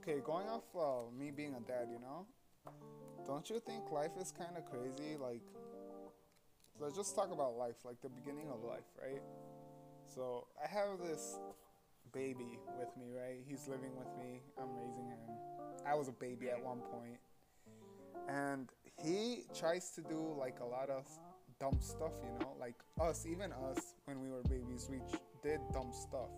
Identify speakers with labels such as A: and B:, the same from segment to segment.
A: okay, going off uh, me being a dad, you know, don't you think life is kind of crazy? Like, let's just talk about life, like the beginning of life, right? So I have this baby with me, right? He's living with me. I'm raising him. I was a baby at one point, and he tries to do like a lot of dumb stuff, you know, like us, even us, when we were babies, we did dumb stuff.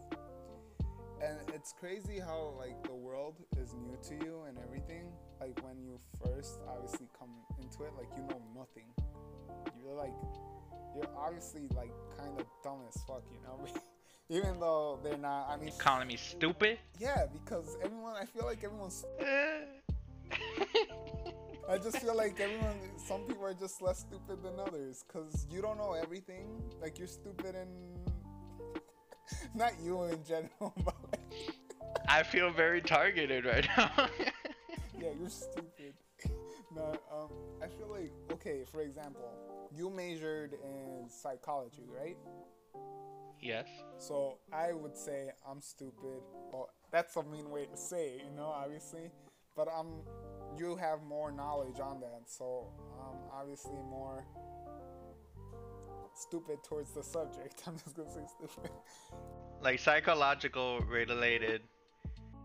A: And it's crazy how like the world is new to you and everything. Like when you first obviously come into it, like you know nothing. You're like, you're obviously like kind of dumb as fuck, you know. even though they're not. I mean,
B: You calling me stupid?
A: yeah, because everyone. I feel like everyone's. I just feel like everyone. Some people are just less stupid than others, cause you don't know everything. Like you're stupid and. Not you in general, but
B: I feel very targeted right now.
A: yeah, you're stupid. no, um, I feel like okay. For example, you majored in psychology, right?
B: yes.
A: So I would say I'm stupid. Well, that's a mean way to say it, you know, obviously. But I'm, you have more knowledge on that, so I'm obviously more stupid towards the subject. I'm just gonna say stupid.
B: Like psychological related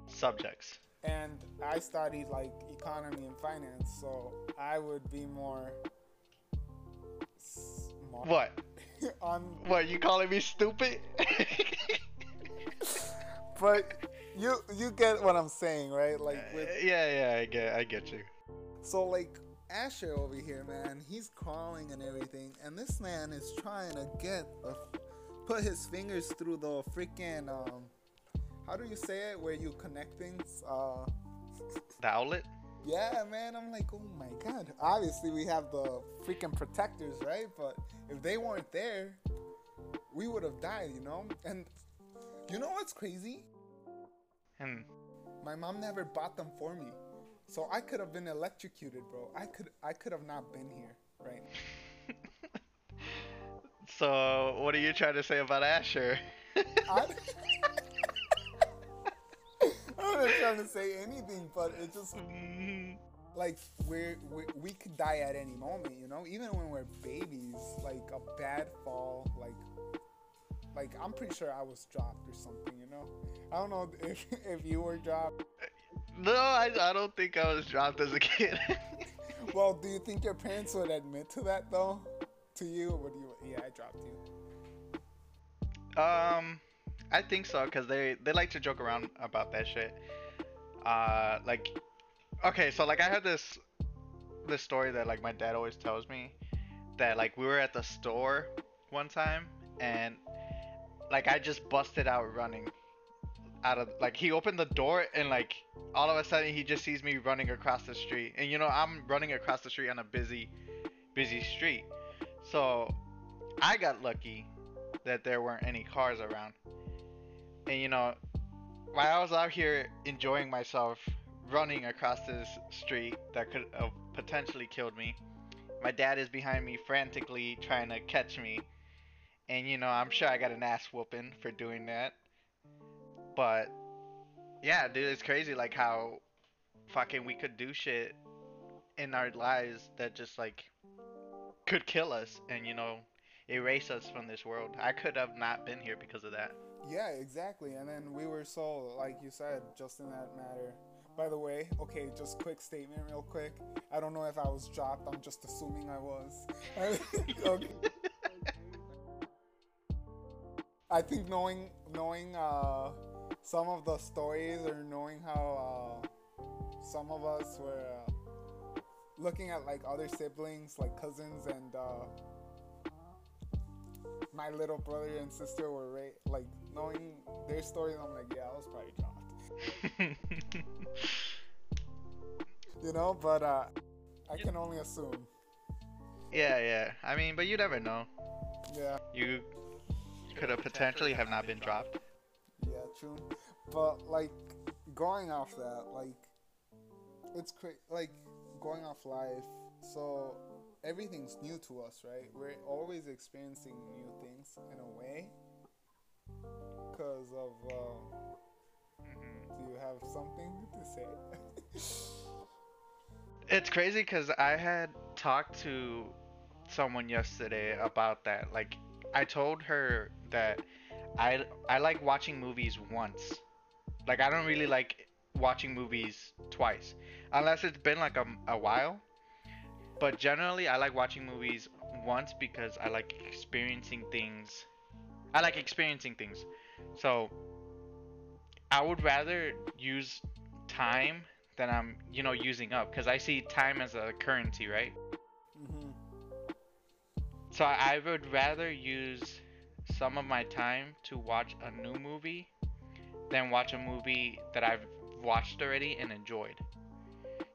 B: subjects.
A: And I studied like economy and finance, so I would be more smart
B: What?
A: on
B: What, you calling me stupid?
A: but you you get what I'm saying, right? Like with
B: yeah, yeah, I get I get you.
A: So like Asher over here, man, he's crawling and everything, and this man is trying to get a, put his fingers through the freaking um, how do you say it? Where you connect things? Uh,
B: The outlet?
A: yeah, man. I'm like, oh my god. Obviously, we have the freaking protectors, right? But if they weren't there, we would have died, you know. And you know what's crazy?
B: Hmm.
A: My mom never bought them for me. So I could have been electrocuted, bro. I could I could have not been here, right?
B: So, what are you trying to say about Asher?
A: I, I'm not trying to say anything, but it just
B: Mm,
A: like we're, we we could die at any moment, you know. Even when we're babies, like a bad fall, like like I'm pretty sure I was dropped or something, you know. I don't know if if you were dropped.
B: No, I, I don't think I was dropped as a kid.
A: Well, do you think your parents would admit to that though? To you, or would you? Yeah, I dropped you.
B: Um, I think so because they they like to joke around about that shit. Uh, like, okay, so like I had this this story that like my dad always tells me that like we were at the store one time and like I just busted out running out of like he opened the door and like all of a sudden he just sees me running across the street and you know I'm running across the street on a busy busy street so I got lucky that there weren't any cars around. And you know, while I was out here enjoying myself running across this street that could have potentially killed me, my dad is behind me frantically trying to catch me. And you know, I'm sure I got an ass whooping for doing that. But yeah, dude, it's crazy like how fucking we could do shit in our lives that just like could kill us and you know erase us from this world. I could have not been here because of that.
A: Yeah, exactly. And then we were so, like you said, just in that matter. By the way, okay, just quick statement, real quick. I don't know if I was dropped. I'm just assuming I was. okay. I think knowing knowing uh, some of the stories or knowing how uh, some of us were uh, looking at like other siblings, like cousins and uh, my little brother and sister were ra- like knowing their stories. I'm like, yeah, I was probably dropped, you know. But uh, I can only assume.
B: yeah, yeah. I mean, but you never know.
A: Yeah,
B: You could have potentially have not been dropped.
A: True. But like going off that, like it's cra- like going off life. So everything's new to us, right? We're always experiencing new things in a way because of uh, Do you have something to say?
B: It's crazy because I had talked to someone yesterday about that. Like, I told her that I I like watching movies once. Like, I don't really like watching movies twice, unless it's been like a, a while. But generally, I like watching movies once because I like experiencing things. I like experiencing things. So, I would rather use time than I'm, you know, using up because I see time as a currency, right?
A: hmm
B: So I would rather use some of my time to watch a new movie than watch a movie that I've watched already and enjoyed.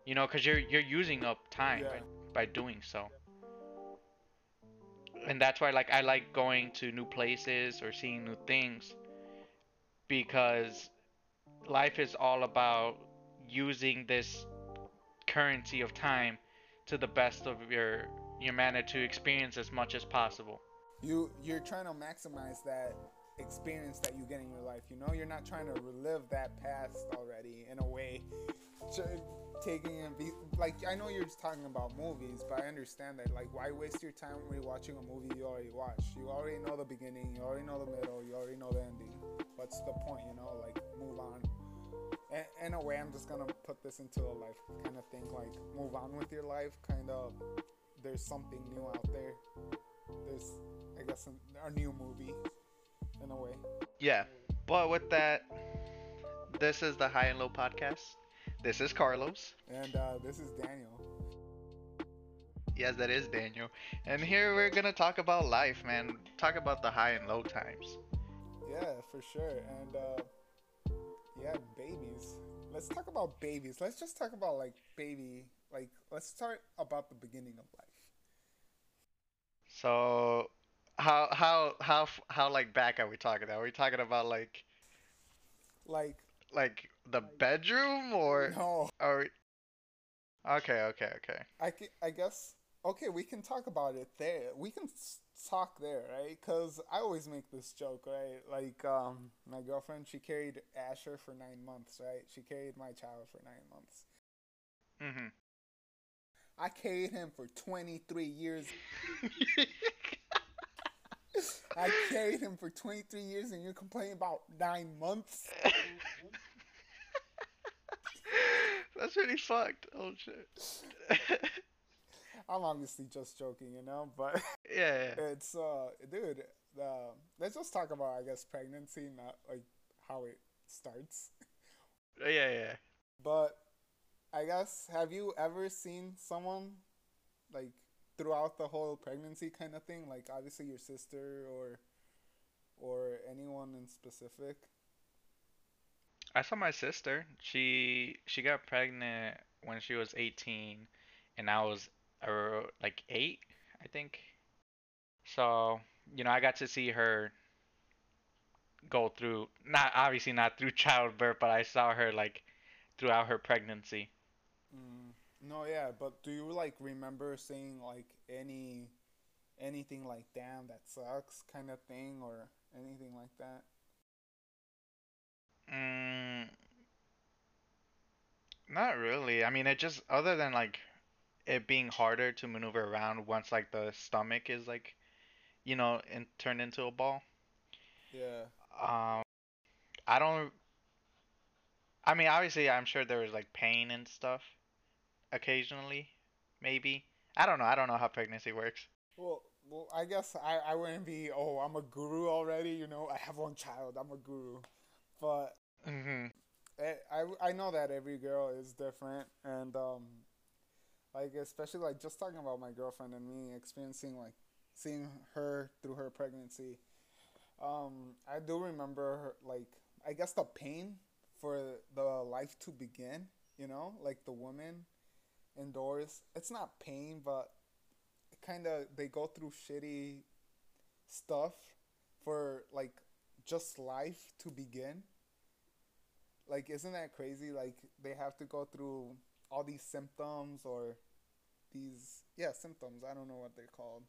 B: You know, because you're you're using up time
A: Yeah.
B: by, by doing so. And that's why like I like going to new places or seeing new things because life is all about using this currency of time to the best of your your manner to experience as much as possible.
A: You you're trying to maximize that experience that you get in your life. You know, you're not trying to relive that past already in a way. Taking and be like I know you're just talking about movies, but I understand that. Like, why waste your time rewatching a movie you already watched? You already know the beginning, you already know the middle, you already know the ending. What's the point? You know, like move on. And in a way, I'm just gonna put this into a life kind of thing. Like, move on with your life. Kind of, there's something new out there. There's, I guess, a, a new movie in a way.
B: Yeah. But with that, this is the High and Low podcast. This is Carlos.
A: And uh, this is Daniel.
B: Yes, that is Daniel. And here we're gonna talk about life, man. Talk about the high and low times.
A: Yeah, for sure. And uh, yeah, babies. Let's talk about babies. Let's just talk about like baby. Like, let's start about the beginning of life.
B: So, how how how how like back are we talking? Are we talking about like
A: Like,
B: like the bedroom or
A: no,
B: are we... Okay, okay, okay.
A: I, I guess okay we can talk about it there we can s- talk there right because i always make this joke right like um my girlfriend she carried asher for nine months right she carried my child for nine months
B: Mhm.
A: I carried him for 23 years i carried him for 23 years and you're complaining about nine months
B: That's really fucked. Oh shit.
A: i'm obviously just joking you know but
B: yeah.
A: it's uh dude uh, let's just talk about i guess pregnancy not like how it starts
B: Yeah, yeah.
A: But I guess have you ever seen someone like throughout the whole pregnancy kind of thing? Like obviously your sister or or anyone in specific?
B: I saw my sister. She she got pregnant when she was 18 and I was like 8, I think. So, you know, I got to see her go through not obviously not through childbirth, but I saw her like throughout her pregnancy.
A: No, yeah, but do you like remember saying like any anything like damn that sucks kind of thing or anything like that?
B: Mm, not really. I mean, it just other than like it being harder to maneuver around once like the stomach is like, you know, and turned into a ball.
A: Yeah.
B: Um, I don't. I mean, obviously, I'm sure there was like pain and stuff occasionally, maybe. I don't know. I don't know how pregnancy works.
A: Well, well, I guess I, I wouldn't be, oh, I'm a guru already, you know, I have one child, I'm a guru. But
B: mm-hmm.
A: I, I, I know that every girl is different and um like especially like just talking about my girlfriend and me experiencing like seeing her through her pregnancy um I do remember her like I guess the pain for the life to begin you know like the woman indoors. It's not pain but kind of they go through shitty stuff for like just life to begin. Like isn't that crazy? Like they have to go through all these symptoms or these yeah symptoms. I don't know what they're called.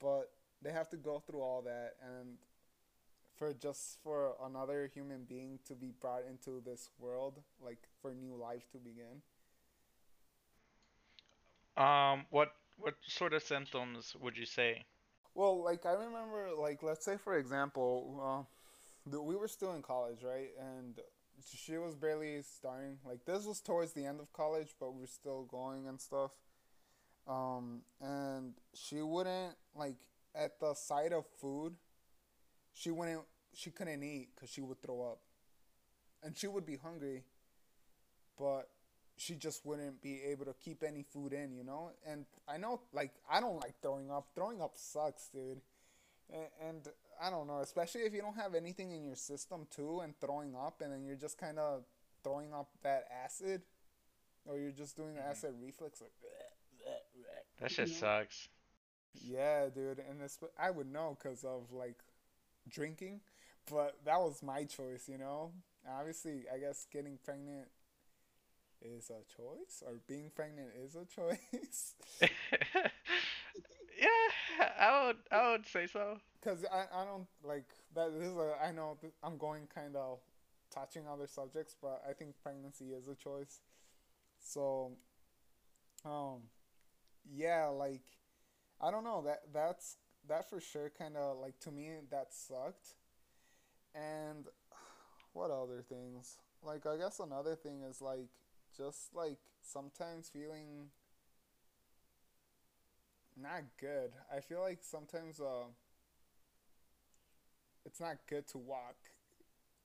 A: But they have to go through all that and for just for another human being to be brought into this world, like for new life to begin.
B: Um, what what sort of symptoms would you say?
A: Well, like I remember, like let's say for example, uh, we were still in college, right? And she was barely starting. Like this was towards the end of college, but we are still going and stuff. Um, and she wouldn't like at the sight of food. She wouldn't. She couldn't eat because she would throw up, and she would be hungry. But she just wouldn't be able to keep any food in, you know? And I know, like, I don't like throwing up. Throwing up sucks, dude. And, and I don't know, especially if you don't have anything in your system, too, and throwing up, and then you're just kind of throwing up that acid, or you're just doing the mm-hmm. acid reflux. Like,
B: that shit sucks.
A: Yeah, dude. And it's, I would know because of, like, drinking, but that was my choice, you know? Obviously, I guess getting pregnant is a choice or being pregnant is a choice.
B: yeah, I would I would say so.
A: Cuz I I don't like that this is a I know I'm going kind of touching other subjects, but I think pregnancy is a choice. So um yeah, like I don't know that that's that for sure kind of like to me that sucked. And what other things? Like I guess another thing is like just like sometimes feeling not good. I feel like sometimes uh it's not good to walk.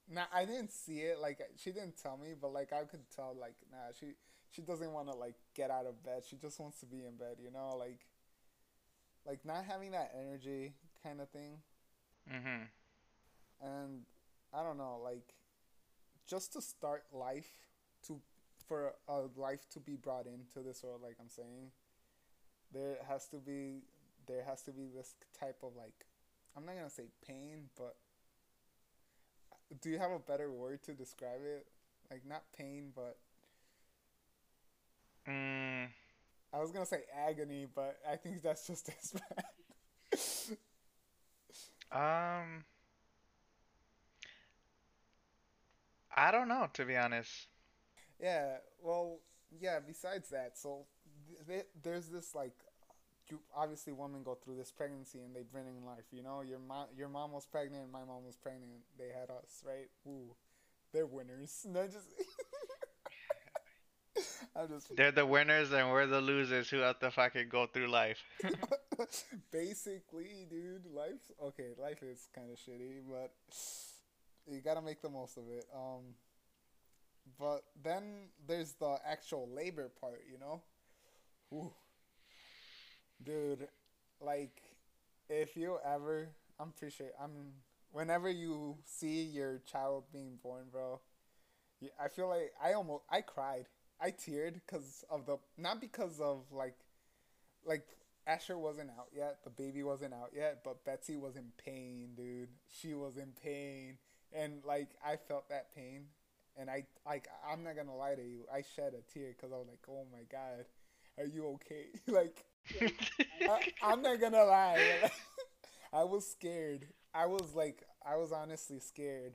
A: Now I didn't see it like she didn't tell me, but like I could tell like nah she she doesn't want to like get out of bed. She just wants to be in bed, you know, like like not having that energy kind of thing.
B: Mhm.
A: And I don't know, like just to start life to for a life to be brought into this world, like I'm saying, there has to be there has to be this type of like I'm not gonna say pain, but do you have a better word to describe it? Like not pain, but
B: mm.
A: I was gonna say agony, but I think that's just as
B: bad. um, I don't know to be honest.
A: Yeah, well, yeah. Besides that, so th- there's this like, you, obviously women go through this pregnancy and they bring in life. You know, your mom, your mom was pregnant, my mom was pregnant. They had us, right? Ooh, they're winners. No, just.
B: I'm just. They're the winners and we're the losers who have to fucking go through life.
A: Basically, dude, life's okay. Life is kind of shitty, but you gotta make the most of it. Um but then there's the actual labor part, you know? Ooh. Dude, like, if you ever, I'm pretty sure, I'm, whenever you see your child being born, bro, I feel like I almost, I cried. I teared because of the, not because of like, like, Asher wasn't out yet, the baby wasn't out yet, but Betsy was in pain, dude. She was in pain. And like, I felt that pain and I like I'm not gonna lie to you, I shed a tear because I was like, oh my god, are you okay? like, I, am not gonna lie, I was scared. I was like, I was honestly scared.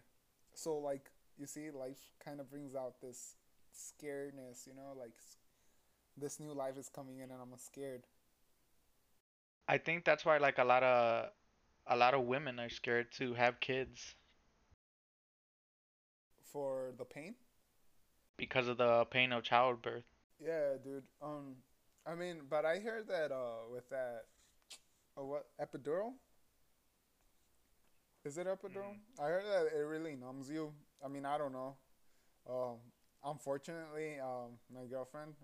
A: So like, you see, life kind of brings out this scaredness, you know, like this new life is coming in, and I'm scared.
B: I think that's why like a lot of a lot of women are scared to have kids
A: for the pain?
B: Because of the pain of childbirth.
A: Yeah, dude. Um, I mean, but I heard that uh, with that, uh, what epidural? Is it epidural? Mm. I heard that it really numbs you. I mean, I don't know. Um, unfortunately, um, my girlfriend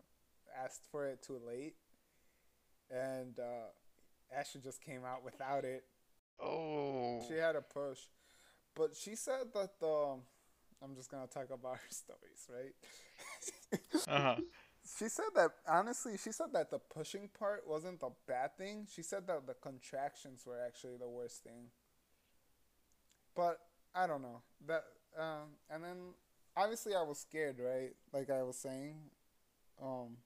A: asked for it too late, and uh, Asher just came out without it.
B: Oh.
A: She had a push, but she said that the I'm just gonna talk about her stories, right?
B: uh-huh.
A: She said that honestly, she said that the pushing part wasn't the bad thing. She said that the contractions were actually the worst thing. But I don't know that. Um, and then obviously I was scared, right? Like I was saying, um,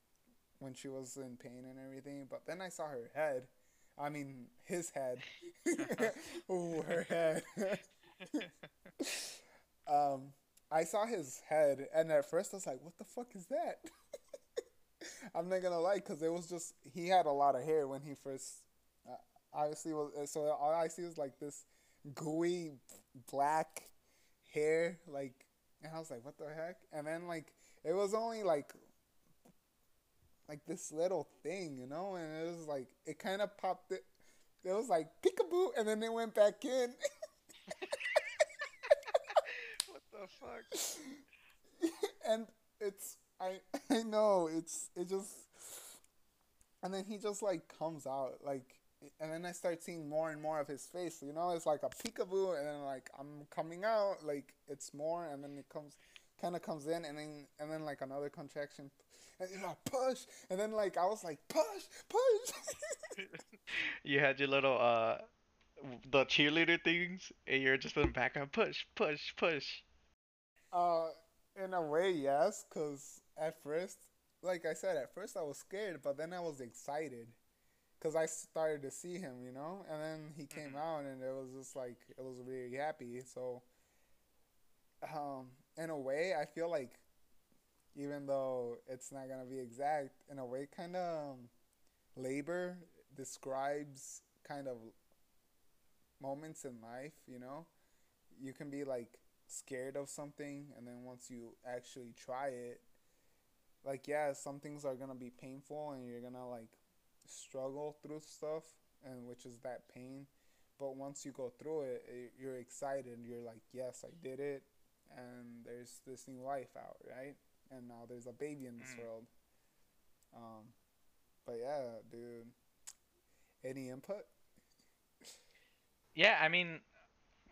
A: when she was in pain and everything. But then I saw her head. I mean, his head. Ooh, her head. um, I saw his head, and at first I was like, "What the fuck is that?" I'm not gonna lie, cause it was just he had a lot of hair when he first. Uh, obviously, was so all I see was like this gooey black hair, like, and I was like, "What the heck?" And then like it was only like like this little thing, you know, and it was like it kind of popped it. It was like peekaboo, and then it went back in.
B: the fuck?
A: and it's I I know it's it just and then he just like comes out like and then I start seeing more and more of his face. You know, it's like a peekaboo, and then like I'm coming out, like it's more, and then it comes, kind of comes in, and then and then like another contraction, and you know, push, and then like I was like push, push.
B: you had your little uh, the cheerleader things, and you're just in the background, push, push, push.
A: Uh, in a way, yes, cause at first, like I said, at first I was scared, but then I was excited because I started to see him, you know, and then he came mm-hmm. out, and it was just like it was really happy. So, um, in a way, I feel like even though it's not gonna be exact, in a way, kind of um, labor describes kind of moments in life. You know, you can be like scared of something, and then once you actually try it, like yeah, some things are gonna be painful, and you're gonna like struggle through stuff and which is that pain. But once you go through it, it you're excited. You're like yes i did it and there's this new life out right? And now there's a baby in this mm. world. Um but yeah dude. Any input?
B: Yeah i mean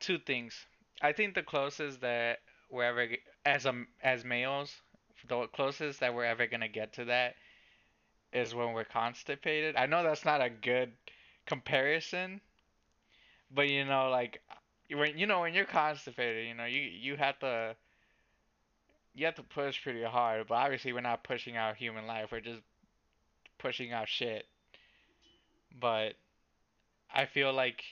B: two things i think the closest that we're ever as a as males the closest that we're ever gonna get to that is when we're constipated. I know that's not a good comparison, but you know, like when you know when you're constipated, you know, you you have to you have to push pretty hard. But obviously, we're not pushing out human life. We're just pushing out shit. But I feel like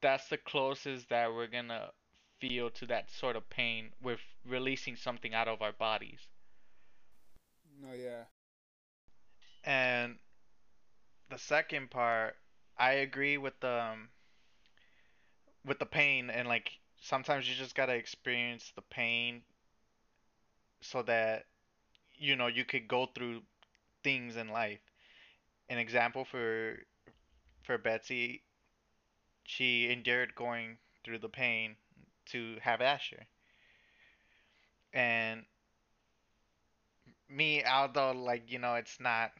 B: that's the closest that we're gonna feel to that sort of pain with releasing something out of our bodies.
A: No, yeah.
B: And the second part, I agree with the um, with the pain and like sometimes you just gotta experience the pain so that you know you could go through things in life. An example for for Betsy, she endured going through the pain to have Asher. And me, although like you know, it's not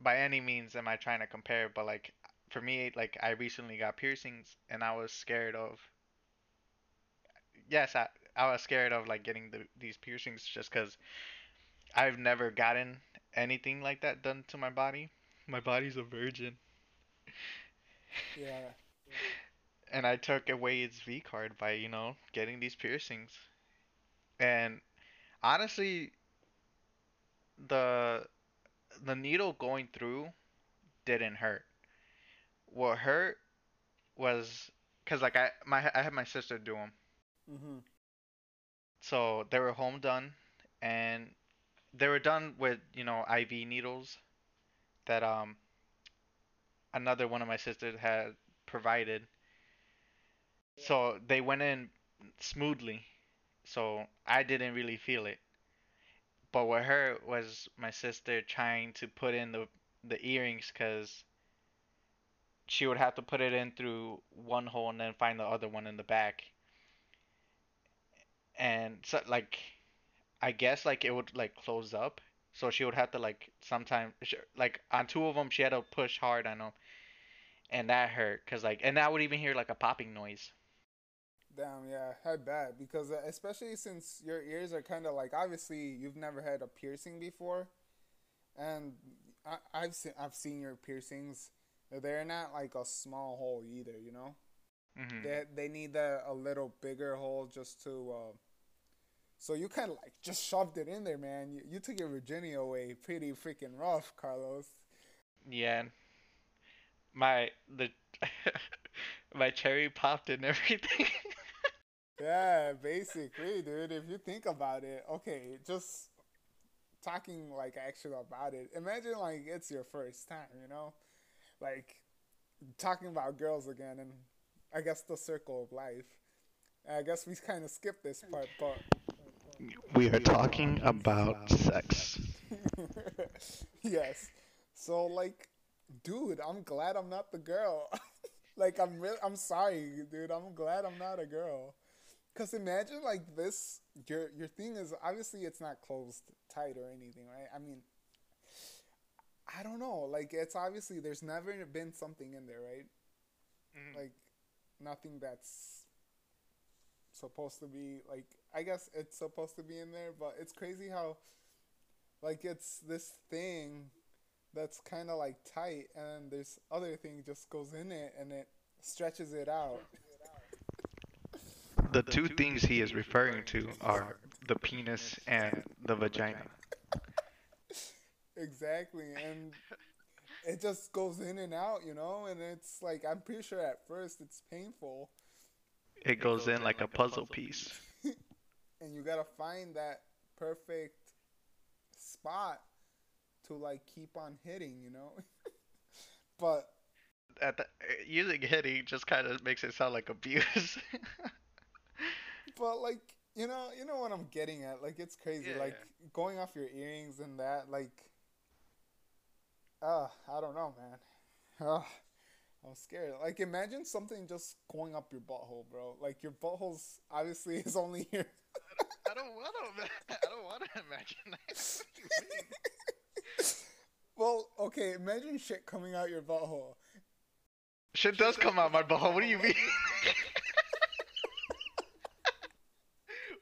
B: by any means am I trying to compare, but like for me, like I recently got piercings and I was scared of. Yes, I I was scared of like getting the, these piercings just because I've never gotten anything like that done to my body. My body's a virgin.
A: Yeah.
B: and I took away its V card by you know getting these piercings, and honestly, the the needle going through didn't hurt. What hurt was because like I my I had my sister do them.
A: hmm
B: So they were home done, and they were done with you know IV needles that um another one of my sisters had provided. So they went in smoothly. So I didn't really feel it. But what hurt was my sister trying to put in the the earrings because she would have to put it in through one hole and then find the other one in the back. And so like, I guess like it would like close up, so she would have to like sometimes like on two of them she had to push hard on them, and that hurt because like and I would even hear like a popping noise.
A: Damn, yeah, I bet because uh, especially since your ears are kind of like obviously you've never had a piercing before, and I, I've seen I've seen your piercings. They're not like a small hole either, you know. Mm-hmm. They they need a, a little bigger hole just to. Uh, so you kind of like just shoved it in there, man. You, you took your virginity away pretty freaking rough, Carlos.
B: Yeah. My the my cherry popped and everything.
A: yeah, basically, dude. If you think about it, okay, just talking like actually about it. Imagine like it's your first time, you know, like talking about girls again, and I guess the circle of life. I guess we kind of skipped this part, but
B: we are talking about sex.
A: yes. So like, dude, I'm glad I'm not the girl. like I'm really, I'm sorry, dude. I'm glad I'm not a girl. Cause imagine like this. Your your thing is obviously it's not closed tight or anything, right? I mean, I don't know. Like it's obviously there's never been something in there, right? Mm-hmm. Like nothing that's supposed to be like I guess it's supposed to be in there, but it's crazy how like it's this thing that's kind of like tight and this other thing just goes in it and it stretches it out.
B: the two things he is referring to are the penis and the vagina.
A: Exactly, and it just goes in and out, you know, and it's like I'm pretty sure at first it's painful.
B: It goes in like a puzzle piece.
A: and you gotta find that perfect spot to like keep on hitting, you know. but
B: at the, uh, using hitting just kind of makes it sound like abuse.
A: but like you know, you know what I'm getting at. Like it's crazy. Yeah, like going off your earrings and that. Like, uh, I don't know, man. Uh, I'm scared. Like imagine something just going up your butthole, bro. Like your butthole's obviously is only here.
B: I don't want to. I don't want to imagine
A: that. well, okay. Imagine shit coming out your butthole.
B: Shit does come out my butthole. What do you mean?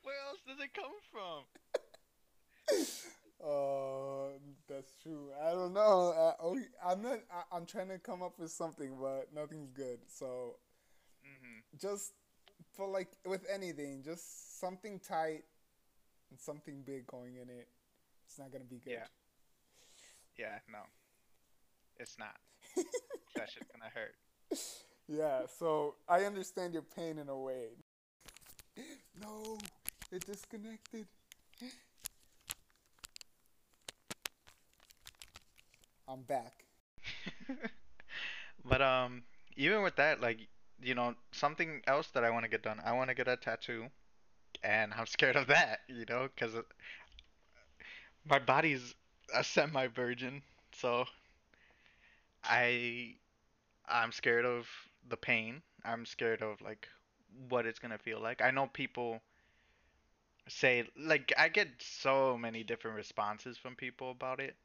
B: Where else does it come from?
A: Uh, that's true. I don't know. I, oh, I'm not. I, am trying to come up with something, but nothing's good. So, mm-hmm. just for like with anything, just something tight and something big going in it. It's not gonna be good.
B: Yeah. Yeah. No. It's not. that shit's gonna hurt.
A: Yeah. So I understand your pain in a way. No, it disconnected. I'm back.
B: but um, even with that, like you know, something else that I want to get done. I want to get a tattoo, and I'm scared of that. You know, because my body's a semi-virgin, so I I'm scared of the pain. I'm scared of like what it's gonna feel like. I know people say like I get so many different responses from people about it.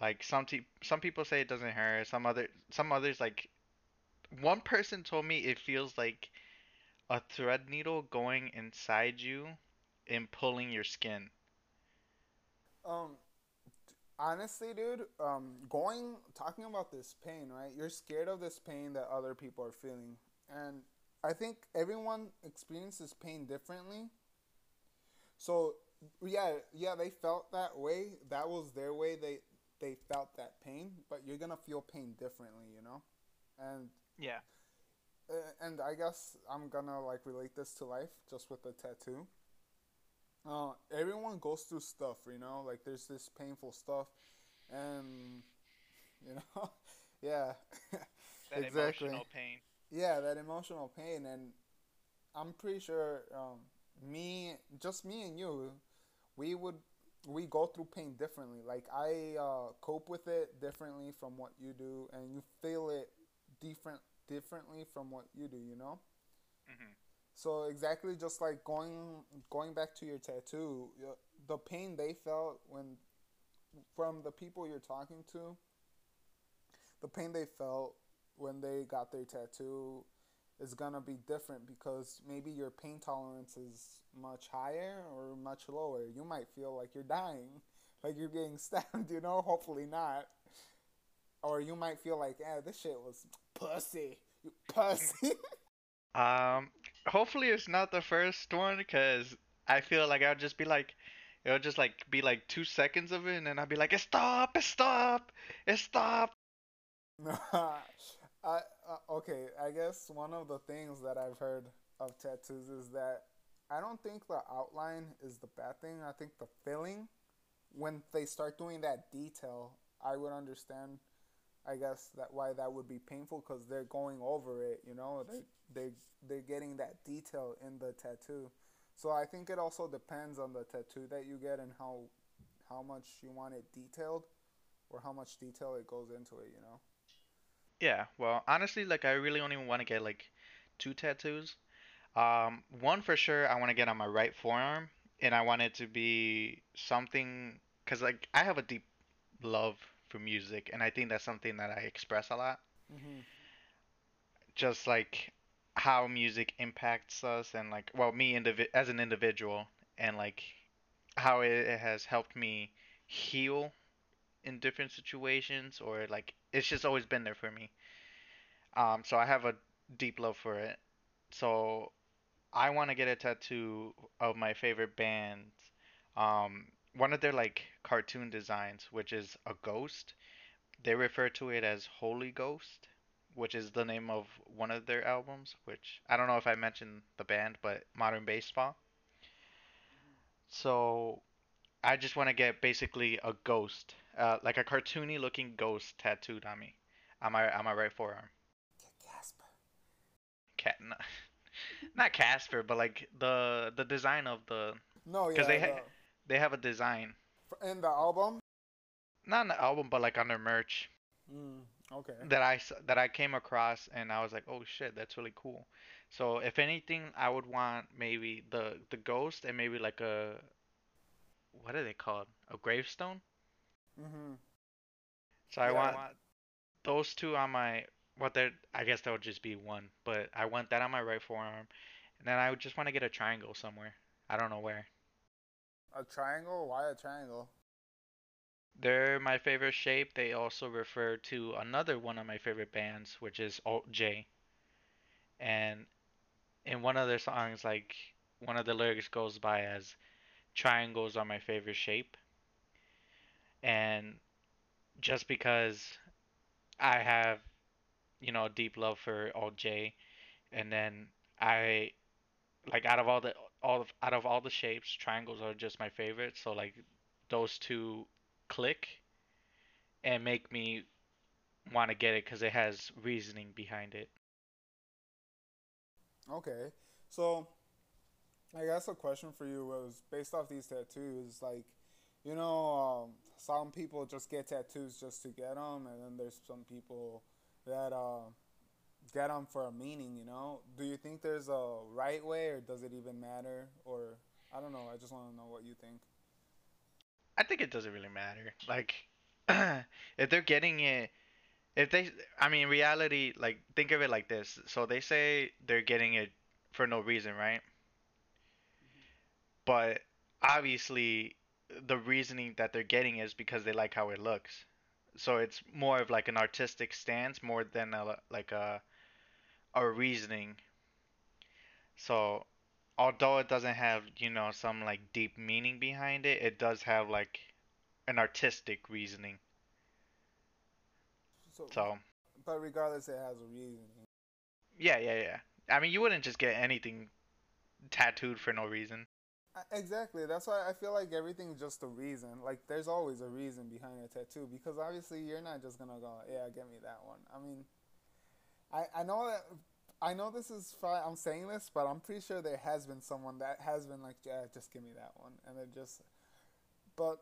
B: Like some te- some people say it doesn't hurt. Some other some others like one person told me it feels like a thread needle going inside you and pulling your skin.
A: Um honestly, dude, um going talking about this pain, right? You're scared of this pain that other people are feeling. And I think everyone experiences pain differently. So yeah, yeah, they felt that way. That was their way. They they felt that pain, but you're gonna feel pain differently, you know, and
B: yeah,
A: uh, and I guess I'm gonna like relate this to life just with the tattoo. Uh, everyone goes through stuff, you know, like there's this painful stuff, and you know, yeah,
B: that exactly. emotional pain.
A: Yeah, that emotional pain, and I'm pretty sure um, me, just me and you, we would we go through pain differently. Like I uh, cope with it differently from what you do, and you feel it different differently from what you do. You know. Mm-hmm. So exactly, just like going going back to your tattoo, the pain they felt when from the people you're talking to, the pain they felt when they got their tattoo is gonna be different because maybe your pain tolerance is much higher or much lower. You might feel like you're dying, like you're getting stabbed, you know, hopefully not. Or you might feel like, yeah, this shit was pussy. You pussy.
B: um, hopefully it's not the first one because I feel like I'll just be like, it'll just like be like two seconds of it, and then I'll be like, stop, it stop, It stop.
A: I uh, okay. I guess one of the things that I've heard of tattoos is that I don't think the outline is the bad thing. I think the filling, when they start doing that detail, I would understand. I guess that why that would be painful because they're going over it. You know, they they they're getting that detail in the tattoo. So I think it also depends on the tattoo that you get and how how much you want it detailed, or how much detail it goes into it. You know.
B: Yeah, well, honestly, like I really only want to get like two tattoos. Um, one for sure I want to get on my right forearm, and I want it to be something because like I have a deep love for music, and I think that's something that I express a lot.
A: Mhm.
B: Just like how music impacts us, and like well, me indivi- as an individual, and like how it, it has helped me heal in different situations, or like it's just always been there for me. Um, so I have a deep love for it. So I want to get a tattoo of my favorite band. Um, one of their like cartoon designs, which is a ghost. They refer to it as Holy Ghost, which is the name of one of their albums. Which I don't know if I mentioned the band, but Modern Baseball. So I just want to get basically a ghost, uh, like a cartoony looking ghost tattooed on me, on my on my right forearm.
A: Get Casper.
B: Cat, not Casper, but like the the design of the
A: No, yeah.
B: because they ha- they have a design,
A: in the album.
B: not on the album, but like on their merch
A: Mm, okay.
B: That I that I came across, and I was like, oh shit, that's really cool. So if anything, I would want maybe the the ghost and maybe like a what are they called? A gravestone.
A: Mhm.
B: So I
A: Yeah, I
B: want those two on my what they I guess that would just be one, but I want that on my right forearm, and then I would just want to get a triangle somewhere. I don't know where.
A: A triangle? Why a triangle?
B: They're my favorite shape. They also refer to another one of my favorite bands, which is Alt J. And in one of their songs, like one of the lyrics goes by as triangles are my favorite shape. And just because I have, you know, a deep love for Alt J, and then I like out of all the all of, out of all the shapes, triangles are just my favorite. So like those two click and make me want to get it because it has reasoning behind it.
A: Okay. So, I guess a question for you was based off these tattoos. Like, you know, um, some people just get tattoos just to get them, and then there's some people that uh, get them for a meaning. You know, do you think there's a right way, or does it even matter? Or I don't know. I just want to know what you think.
B: I think it doesn't really matter. Like, if they're getting it, if they, I mean, reality, like, think of it like this. So they say they're getting it for no reason, right? But obviously, the reasoning that they're getting is because they like how it looks. So it's more of like an artistic stance more than a, like a a reasoning. So although it doesn't have, you know, some like deep meaning behind it, it does have like an artistic reasoning.
A: So,
B: So
A: but regardless, it has a reason.
B: yeah, yeah, yeah. I mean, you wouldn't just get anything tattooed for no reason.
A: Exactly. That's why I feel like everything's just a reason. Like there's always a reason behind a tattoo because obviously you're not just gonna go, yeah, get me that one. I mean, I I know that I know this is fine. I'm saying this, but I'm pretty sure there has been someone that has been like, yeah, just give me that one, and it just. But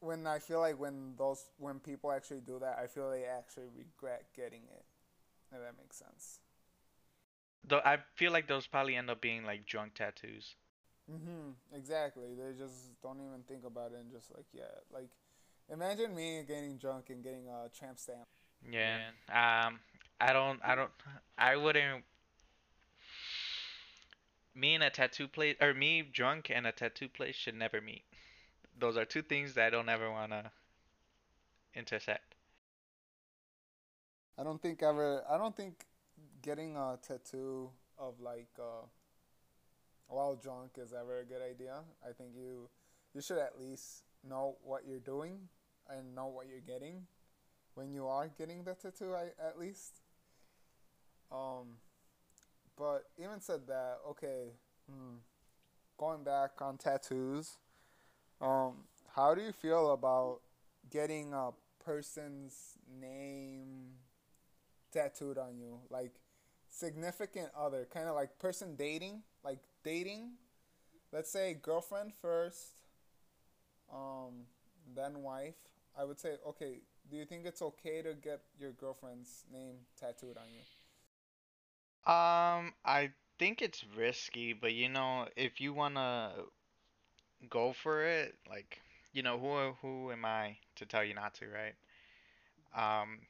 A: when I feel like when those when people actually do that, I feel they actually regret getting it. If that makes sense.
B: Though I feel like those probably end up being like drunk tattoos.
A: hmm Exactly. They just don't even think about it and just like yeah, like imagine me getting drunk and getting a tramp stamp.
B: Yeah. Um, I don't, I don't, I wouldn't. Me and a tattoo place, or me drunk and a tattoo place should never meet. Those are two things that I don't ever wanna intersect.
A: I don't think ever. I don't think getting a tattoo of like uh, while drunk is ever a good idea. I think you you should at least know what you're doing and know what you're getting when you are getting the tattoo. I, at least. Um, but even said that, okay, Hmm. Going back on tattoos, um, how do you feel about getting a person's name tattooed on you? Like significant other, kind of like person dating, like dating. Let's say girlfriend first, um, then wife. I would say, okay, do you think it's okay to get your girlfriend's name tattooed on you?
B: Um, I think it's risky, but you know, if you wanna go for it, like, you know, who who am I to tell you not to, right? Um,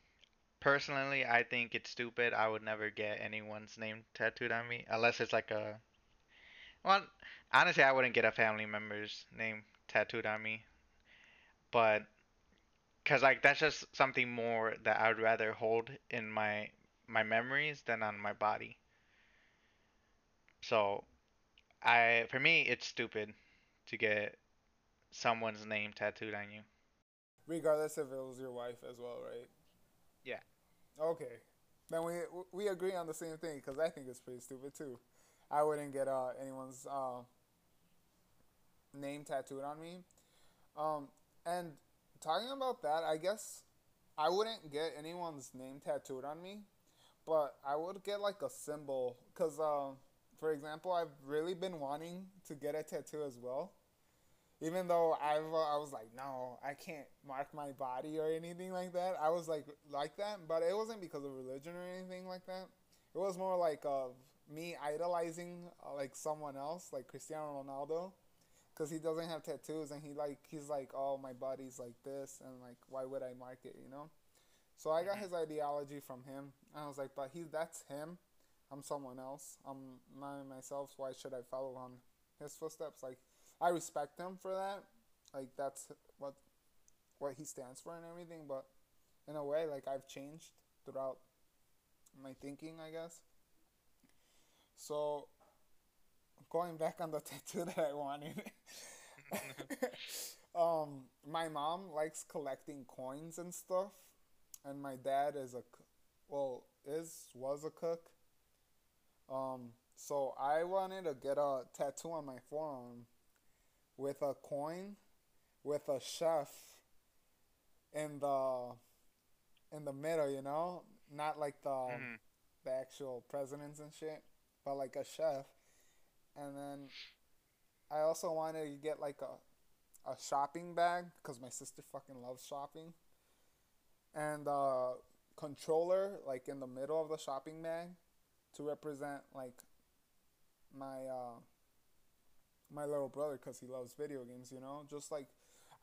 B: personally, I think it's stupid. I would never get anyone's name tattooed on me unless it's like a, well, honestly, I wouldn't get a family member's name tattooed on me, but cause like that's just something more that I would rather hold in my my memories than on my body. So I, for me, it's stupid to get someone's name tattooed on you.
A: Regardless if it was your wife as well, right?
B: Yeah.
A: Okay. Then we we agree on the same thing because I think it's pretty stupid too. I wouldn't get uh, anyone's uh, name tattooed on me. Um, and talking about that, I guess I wouldn't get anyone's name tattooed on me, but I would get like a symbol because, uh, for example, I've really been wanting to get a tattoo as well even though I, I was like, no, I can't mark my body or anything like that. I was like, like that, but it wasn't because of religion or anything like that. It was more like of me idolizing uh, like someone else, like Cristiano Ronaldo, because he doesn't have tattoos and he like he's like, oh, my body's like this, and like, why would I mark it, you know? So I got
B: Mhm.
A: his ideology from him, and I was like, but he that's him. I'm someone else. I'm not myself. Why should I follow on his footsteps? Like I respect him for that. Like that's what what he stands for and everything. But in a way, like I've changed throughout my thinking, I guess. So going back on the tattoo that I wanted. um, my mom likes collecting coins and stuff, and my dad is a well is was a cook. Um, so I wanted to get a tattoo on my forearm with a coin with a chef in the in the middle, you know, not like the
B: Mhm.
A: the actual presidents and shit, but like a chef. And then I also wanted to get like a a shopping bag because my sister fucking loves shopping, and a controller like in the middle of the shopping bag to represent like my uh my little brother because he loves video games you know? Just like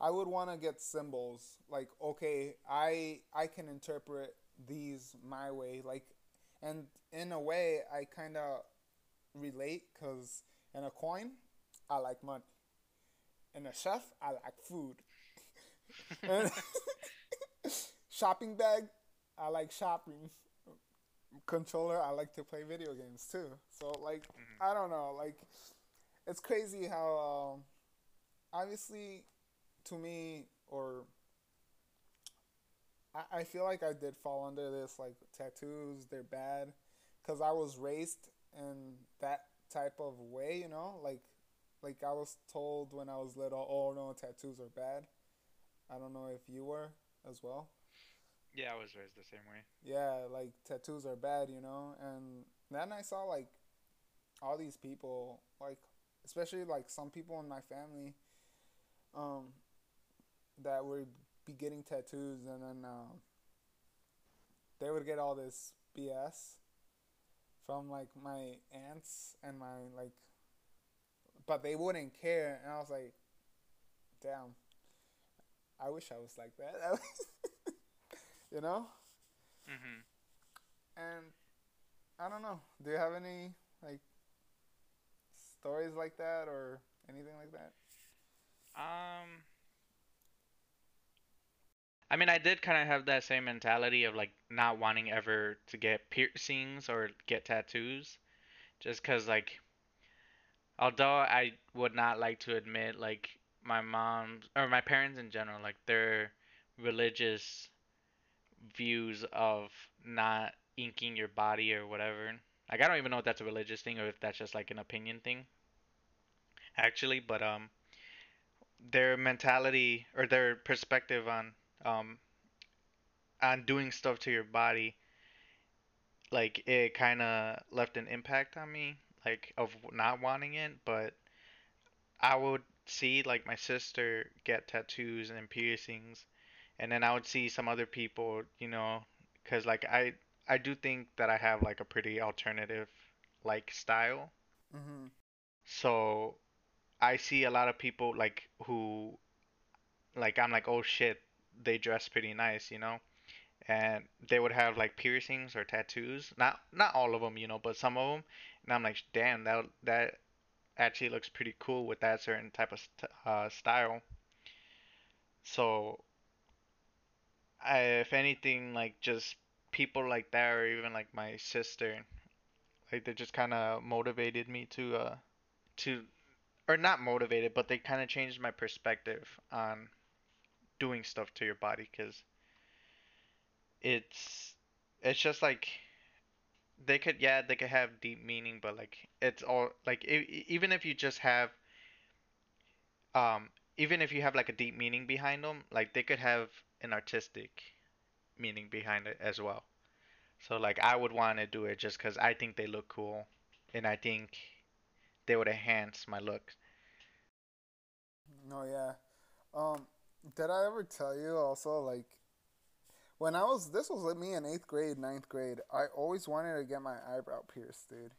A: i would want to get symbols like okay i i can interpret these my way like and in a way i kind of relate because in a coin i like money. In a chef i like food. Shopping bag i like shopping. Controller i like to play video games too. So like
B: Mhm.
A: i don't know like it's crazy how um, obviously to me or I, I feel like I did fall under this like tattoos they're bad because I was raised in that type of way you know? Like like I was told when I was little oh no tattoos are bad. I don't know if you were as well.
B: Yeah, I was raised the same way.
A: yeah like tattoos are bad you know? And then I saw like all these people like especially like some people in my family um that would be getting tattoos and then um they would get all this BS from like my aunts and my like but they wouldn't care and I was like damn I wish I was like that. You know?
B: Mhm.
A: and I don't know. Do you have any like stories like that or anything like that
B: Um, I mean, I did kind of have that same mentality of like not wanting ever to get piercings or get tattoos, just because like although I would not like to admit like my mom or my parents in general like their religious views of not inking your body or whatever. Like I don't even know if that's a religious thing or if that's just like an opinion thing. Actually, but um, their mentality or their perspective on um on doing stuff to your body, like it kind of left an impact on me, like of not wanting it, but I would see like my sister get tattoos and piercings, and then I would see some other people, you know, because like I I do think that I have like a pretty alternative like style.
A: Mhm.
B: So I see a lot of people like who like I'm like, oh shit, they dress pretty nice, you know, and they would have like piercings or tattoos. Not not all of them, you know, but some of them, and I'm like, damn, that that actually looks pretty cool with that certain type of st uh, style. So I, if anything, like just people like that, or even like my sister, like they just kind of motivated me to uh to or not motivated, but they kind of changed my perspective on doing stuff to your body because it's it's just like they could yeah they could have deep meaning, but like it's all like even if you just have um even if you have like a deep meaning behind them, like they could have an artistic meaning behind it as well. So like I would want to do it just because I think they look cool, and I think they would enhance my look.
A: No, yeah. Um, did I ever tell you also like when I was this was like me in eighth grade, ninth grade. I always wanted to get my eyebrow pierced, dude.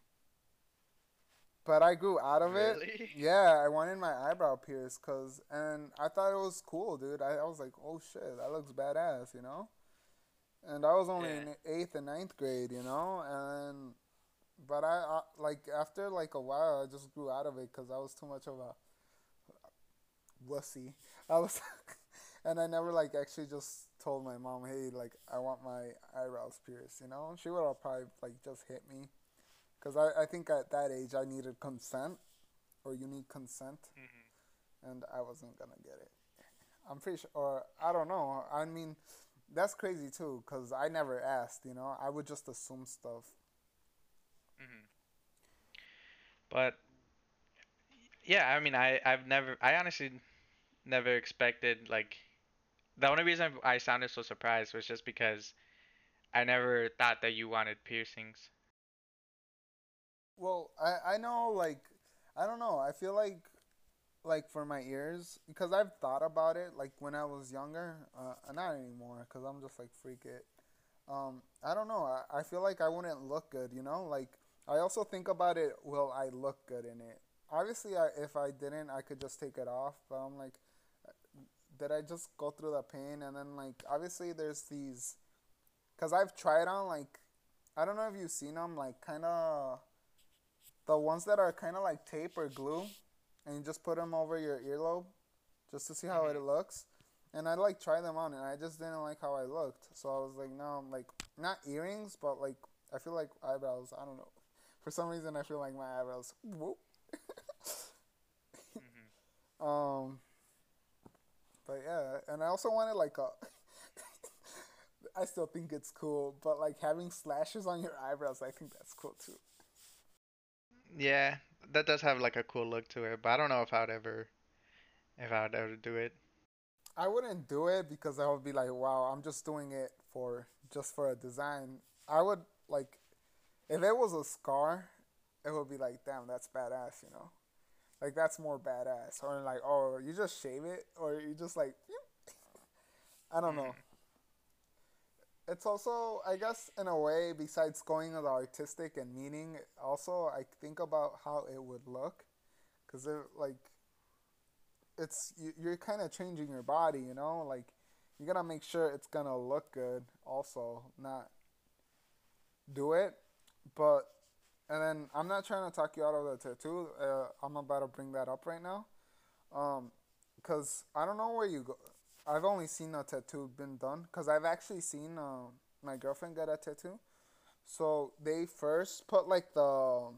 A: But I grew out of it.
B: Really?
A: Yeah, I wanted my eyebrow pierced, cause and I thought it was cool, dude. I, I was like, oh shit, that looks badass, you know. And I was only
B: Yeah.
A: in eighth and ninth grade, you know, and but I, I like after like a while, I just grew out of it, cause I was too much of a wussy. I was, and I never like actually just told my mom, hey, like I want my eyebrows pierced. You know, she would have probably like just hit me, cause I I think at that age I needed consent, or you need consent,
B: hmm
A: and I wasn't gonna get it. I'm pretty sure, or I don't know. I mean, that's crazy too, cause I never asked. You know, I would just assume stuff.
B: Hmm But yeah, I mean, I I've never, I honestly never expected like the only reason I sounded so surprised was just because I never thought that you wanted piercings.
A: Well, I I know like I don't know. I feel like like for my ears because I've thought about it like when I was younger. Uh, not anymore because I'm just like freak it. Um, I don't know. I, I feel like I wouldn't look good. You know, like I also think about it. Will I look good in it? Obviously, I, if I didn't, I could just take it off. But I'm like, did I just go through the pain? And then like obviously there's these because I've tried on like I don't know if you've seen them like kind of the ones that are kind of like tape or glue, and you just put them over your earlobe just to see how it
B: hmm
A: looks. And I like try them on, and I just didn't like how I looked. So I was like, no, I'm like not earrings, but like I feel like eyebrows. I don't know. For some reason, I feel like my eyebrows. Whoop.
B: hmm
A: um, but yeah, and I also wanted like a. I still think it's cool, but like having slashes on your eyebrows, I think that's cool too.
B: Yeah, that does have like a cool look to it, but I don't know if I would ever, if I would ever do it.
A: I wouldn't do it because I would be like, wow, I'm just doing it for just for a design. I would like if it was a scar, it would be like, damn, that's badass, you know? Like that's more badass. Or like, oh, you just shave it or you just like I don't know.
B: hmm
A: It's also, I guess, in a way, besides going to the artistic and meaning, also I think about how it would look, because like it's you, you're kind of changing your body, you know, like you gotta make sure it's gonna look good. Also, not do it, but and then I'm not trying to talk you out of the tattoo. Uh, I'm about to bring that up right now. Um, cause I don't know where you go. I've only seen a tattoo been done. Cause I've actually seen um my girlfriend get a tattoo. So they first put like the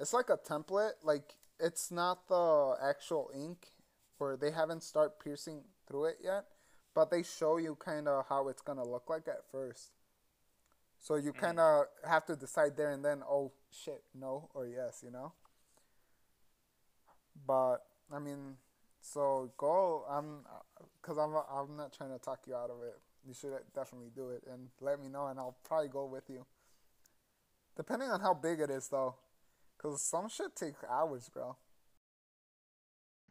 A: it's like a template. Like it's not the actual ink, or they haven't start piercing through it yet. But they show you kind of how it's gonna look like at first. So you kind
B: hmm
A: of have to decide there and then. Oh shit, no or yes, you know. But I mean, so go. I'm, cause I'm I'm not trying to talk you out of it. You should definitely do it and let me know, and I'll probably go with you. Depending on how big it is, though, cause some shit takes hours, bro.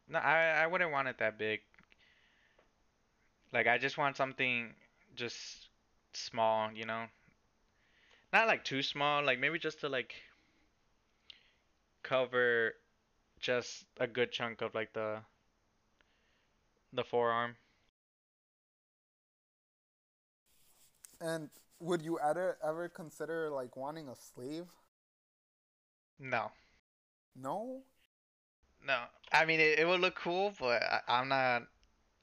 B: No, I I wouldn't want it that big. Like I just want something just small, you know. Not like too small, like maybe just to like cover just a good chunk of like the the forearm.
A: And would you ever ever consider like wanting a sleeve?
B: No.
A: No.
B: No. I mean, it, it would look cool, but I, I'm not.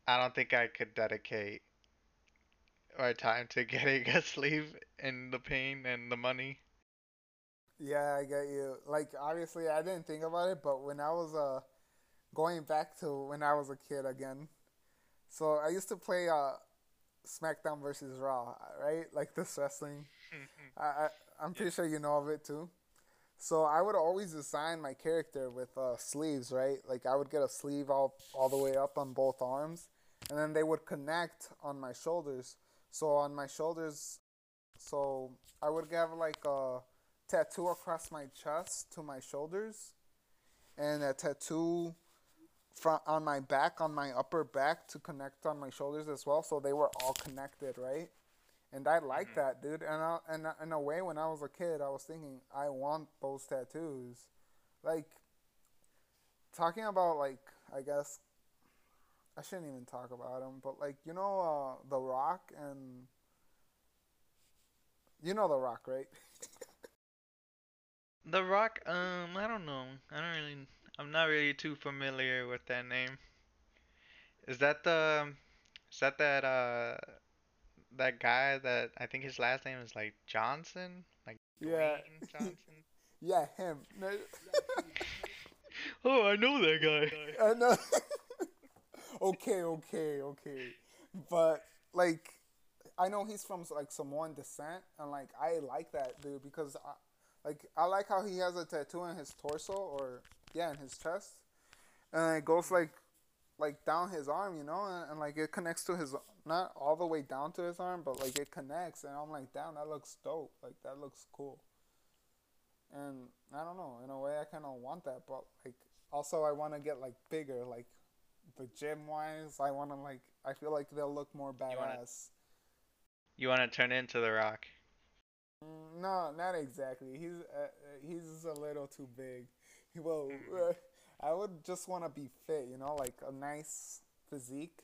B: I don't think I could dedicate our time to getting a sleeve and the pain and the money.
A: Yeah, I get you. Like obviously, I didn't think about it, but when I was uh going back to when I was a kid again, so I used to play uh SmackDown versus Raw, right? Like this wrestling. I, I I'm pretty sure you know of it too. So I would always design my character with uh, sleeves, right? Like I would get a sleeve all all the way up on both arms, and then they would connect on my shoulders. So on my shoulders, so I would have like a tattoo across my chest to my shoulders, and a tattoo front on my back on my upper back to connect on my shoulders as well. So they were all connected, right? And I like mm-hmm. that, dude. And I, and in a way, when I was a kid, I was thinking I want those tattoos. Like talking about like I guess I shouldn't even talk about him, but like you know uh, the Rock and you know the Rock, right?
B: the Rock, um, I don't know. I don't really. I'm not really too familiar with that name. Is that the? Is that that uh? That guy that I think his last name is like Johnson, like
A: yeah,
B: Dwayne Johnson.
A: yeah, him.
B: oh, I know that guy.
A: I know. Okay, okay, okay. But like, I know he's from like Samoan descent, and like I like that dude because I, like I like how he has a tattoo in his torso or yeah, in his chest, and it goes like like down his arm, you know, and, and like it connects to his not all the way down to his arm, but like it connects, and I'm like, damn, that looks dope. Like that looks cool. And I don't know, in a way, I kind of want that, but like also I want to get like bigger, like the gym wise, I want to like I feel like they'll look more badass.
B: You want to turn into the Rock?
A: Mm, no, not exactly. He's uh, he's a little too big. Well, mm-hmm. uh, I would just want to be fit, you know, like a nice physique.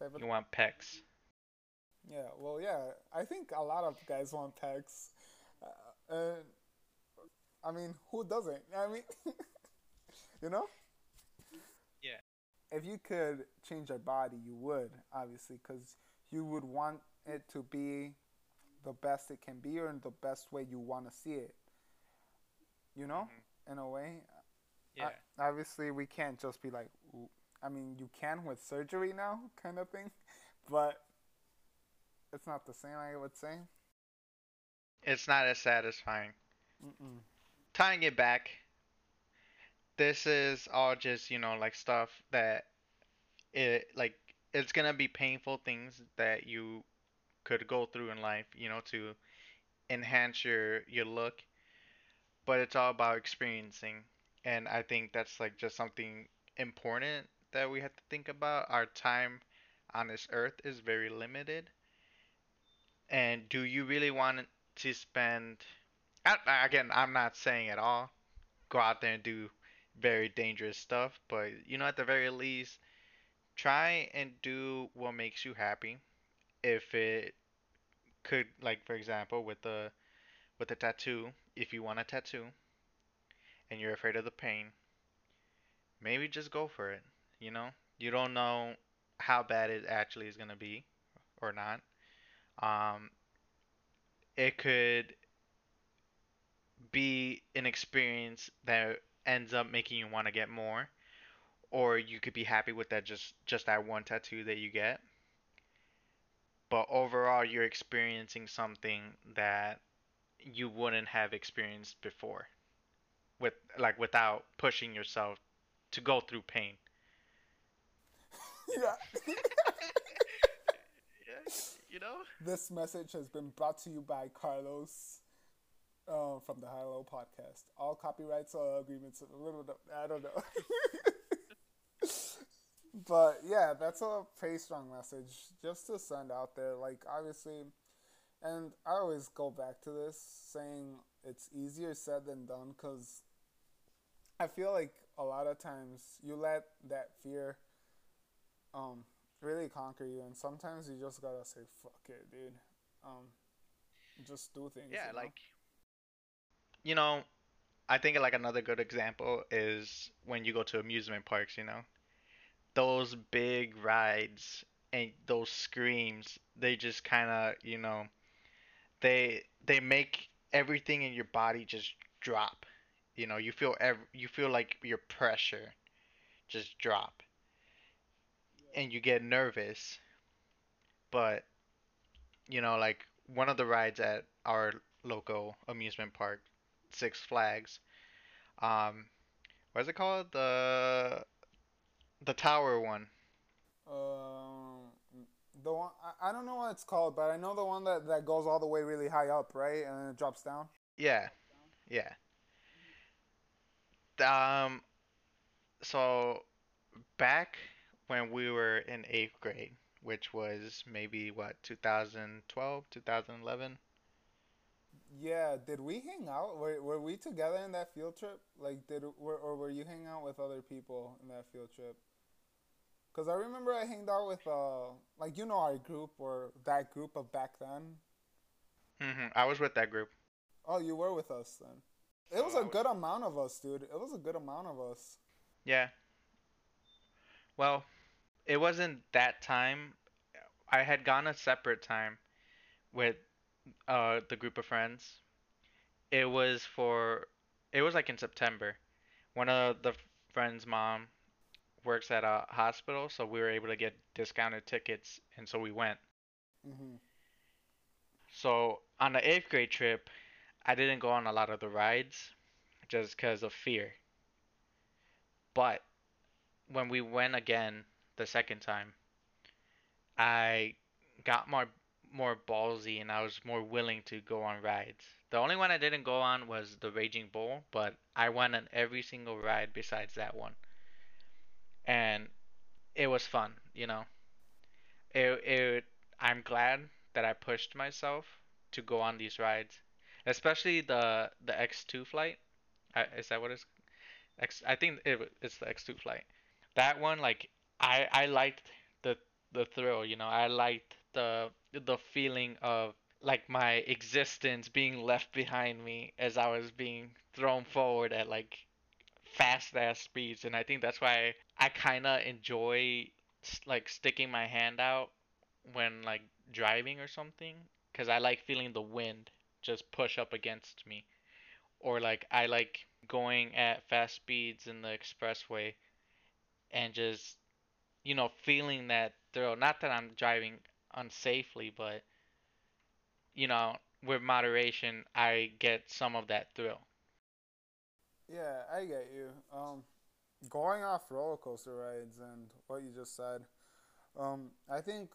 B: Type of... You want pecs?
A: Yeah, well, yeah. I think a lot of guys want pecs. Uh, uh I mean, who doesn't? I mean, you know. If you could change your body, you would obviously because you would want it to be the best it can be or in the best way you want to see it. You know, mm-hmm. in a way.
B: Yeah.
A: I, obviously, we can't just be like, I mean, you can with surgery now, kind of thing, but it's not the same. I would say.
B: It's not as satisfying.
A: Mm-mm.
B: Tying it back this is all just you know like stuff that it like it's gonna be painful things that you could go through in life you know to enhance your your look but it's all about experiencing and i think that's like just something important that we have to think about. Our time on this earth is very limited and do you really want to spend again i'm not saying at all go out there and do very dangerous stuff, but you know, at the very least, try and do what makes you happy. If it could, like for example, with the with the tattoo, if you want a tattoo and you're afraid of the pain, maybe just go for it. You know, you don't know how bad it actually is gonna be or not. Um, it could be an experience that ends up making you want to get more or you could be happy with that just just that one tattoo that you get but overall you're experiencing something that you wouldn't have experienced before with like without pushing yourself to go through pain.
A: yeah.
B: Yeah, you know.
A: This message has been brought to you by Carlos uh, from the High Low Podcast. All copyrights or agreements. A little, I don't know. but yeah, that's a pretty strong message just to send out there. Like, obviously, and I always go back to this saying it's easier said than done because I feel like a lot of times you let that fear um, really conquer you, and sometimes you just gotta say fuck it, dude. Um, just do things.
B: Yeah,
A: you know?
B: like you know, I think like another good example is when you go to amusement parks, you know. Those big rides and those screams, they just kind of, you know, they they make everything in your body just drop. You know, you feel ev- you feel like your pressure just drop and you get nervous. But, you know, like one of the rides at our local amusement park, Six Flags, um, what's it called? The the tower one.
A: Um, the one I, I don't know what it's called, but I know the one that that goes all the way really high up, right, and then it drops down.
B: Yeah, yeah. Um, so back when we were in eighth grade, which was maybe what 2012, 2011.
A: Yeah, did we hang out? Were, were we together in that field trip? Like, did were, or were you hanging out with other people in that field trip? Cause I remember I hanged out with uh, like you know our group or that group of back then.
B: Mm-hmm. I was with that group.
A: Oh, you were with us then. It was a
B: was-
A: good amount of us, dude. It was a good amount of us.
B: Yeah. Well, it wasn't that time. I had gone a separate time with uh the group of friends. It was for it was like in September. One of the friends' mom works at a hospital, so we were able to get discounted tickets, and so we went.
A: hmm
B: So on the eighth grade trip, I didn't go on a lot of the rides just because of fear. But when we went again the second time, I got more more ballsy and I was more willing to go on rides. The only one I didn't go on was the Raging Bull, but I went on every single ride besides that one. And it was fun, you know. It it I'm glad that I pushed myself to go on these rides, especially the the X2 flight. I, is that what it's X? I think it, it's the X2 flight. That one, like I I liked the the thrill, you know. I liked the the feeling of like my existence being left behind me as I was being thrown forward at like fast ass speeds, and I think that's why I kind of enjoy like sticking my hand out when like driving or something, because I like feeling the wind just push up against me, or like I like going at fast speeds in the expressway and just you know feeling that thrill. Not that I'm driving unsafely, but you know with moderation I get some of that thrill.
A: Yeah, I get you. Um, going off roller coaster rides and what you just said, um, I think,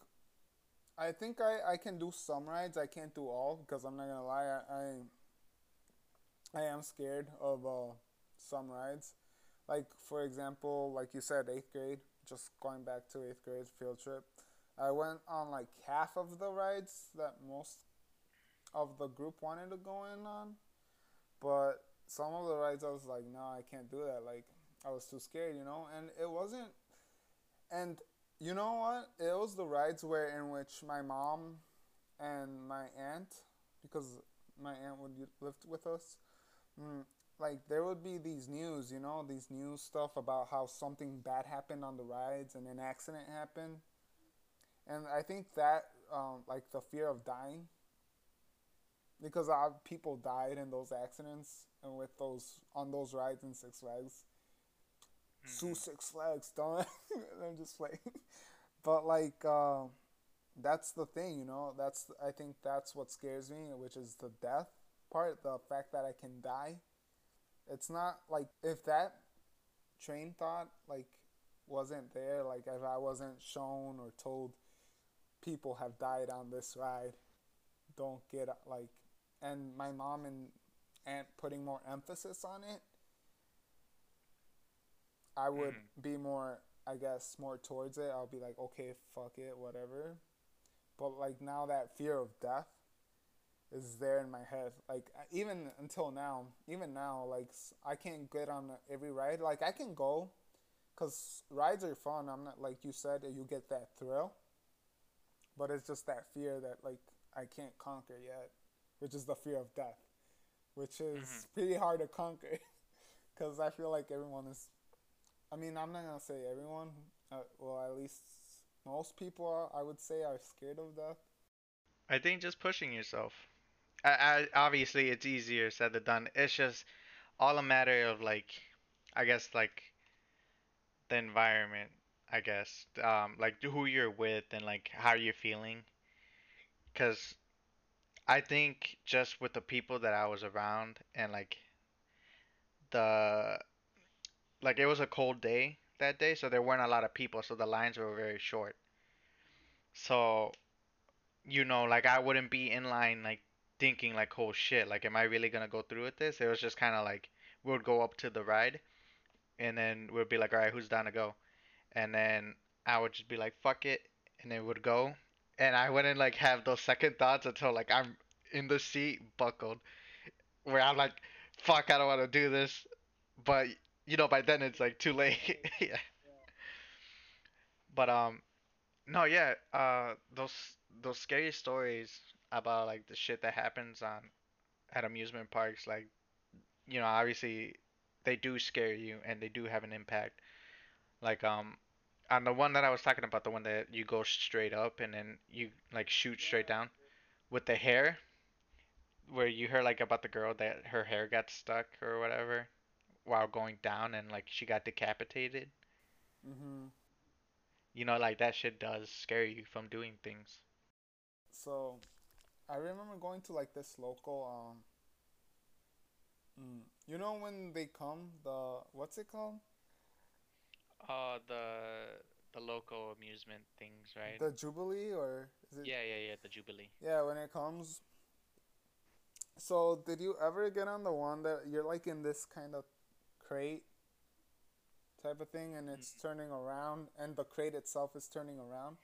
A: I think I, I can do some rides. I can't do all because I'm not gonna lie. I I, I am scared of uh, some rides. Like for example, like you said, eighth grade. Just going back to eighth grade field trip, I went on like half of the rides that most of the group wanted to go in on, but some of the rides I was like, no, I can't do that. Like I was too scared, you know. And it wasn't. And you know what? It was the rides where in which my mom and my aunt, because my aunt would live with us, mm, like there would be these news, you know, these news stuff about how something bad happened on the rides and an accident happened. And I think that, um, like the fear of dying, because uh, people died in those accidents and with those on those rides in Six Flags. Sue Six Flags, don't I'm just playing. But like, um, that's the thing, you know. That's I think that's what scares me, which is the death part, the fact that I can die. It's not like if that train thought like wasn't there, like if I wasn't shown or told people have died on this ride, don't get like and my mom and aunt putting more emphasis on it, I would
B: Mhm.
A: be more I guess more towards it. I'll be like, okay, fuck it, whatever. But like now that fear of death is there in my head. Like even until now, even now, like I can't get on every ride. Like I can go, cause rides are fun. I'm not like you said, you get that thrill. But it's just that fear that like I can't conquer yet, which is the fear of death, which is
B: Mhm.
A: pretty hard to conquer. Cause I feel like everyone is. I mean, I'm not gonna say everyone. Uh, well, at least most people are, I would say are scared of death.
B: I think just pushing yourself. I, I obviously it's easier said than done. It's just all a matter of like, I guess like the environment. I guess um like who you're with and like how you're feeling. Cause I think just with the people that I was around and like the like it was a cold day that day, so there weren't a lot of people, so the lines were very short. So you know, like I wouldn't be in line like thinking like, oh shit, like am I really gonna go through with this? It was just kind of like we would go up to the ride, and then we'd be like, all right, who's down to go? And then I would just be like, fuck it, and it would go, and I wouldn't like have those second thoughts until like I'm in the seat buckled, where I'm like, fuck, I don't want to do this, but you know, by then it's like too late. yeah. But um, no, yeah, uh, those those scary stories about like the shit that happens on at amusement parks, like you know, obviously they do scare you and they do have an impact. Like um, on the one that I was talking about, the one that you go straight up and then you like shoot straight down with the hair, where you heard like about the girl that her hair got stuck or whatever while going down and like she got decapitated.
A: hmm
B: You know, like that shit does scare you from doing things.
A: So, I remember going to like this local um. Mm, you know when they come the what's it called
B: Uh, the the local amusement things, right?
A: the Jubilee or is it
B: Yeah, yeah, yeah, the Jubilee.
A: yeah when it comes. So did you ever get on the one that you're like in this kind of crate type of thing and it's turning around and the crate itself is turning around?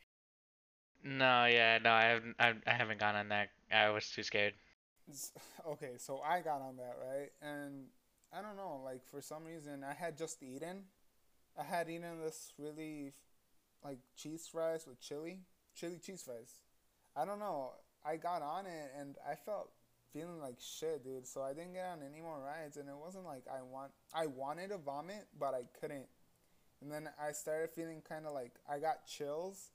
B: No, yeah, no, I haven't, I, I haven't gone on that. I was too scared.
A: Okay, so I got on that, right? And I don't know, like for some reason I had just eaten. I had eaten this really like cheese fries with chili, chili cheese fries. I don't know. I got on it and I felt feeling like shit, dude. So I didn't get on any more rides and it wasn't like I want I wanted to vomit, but I couldn't. And then I started feeling kind of like I got chills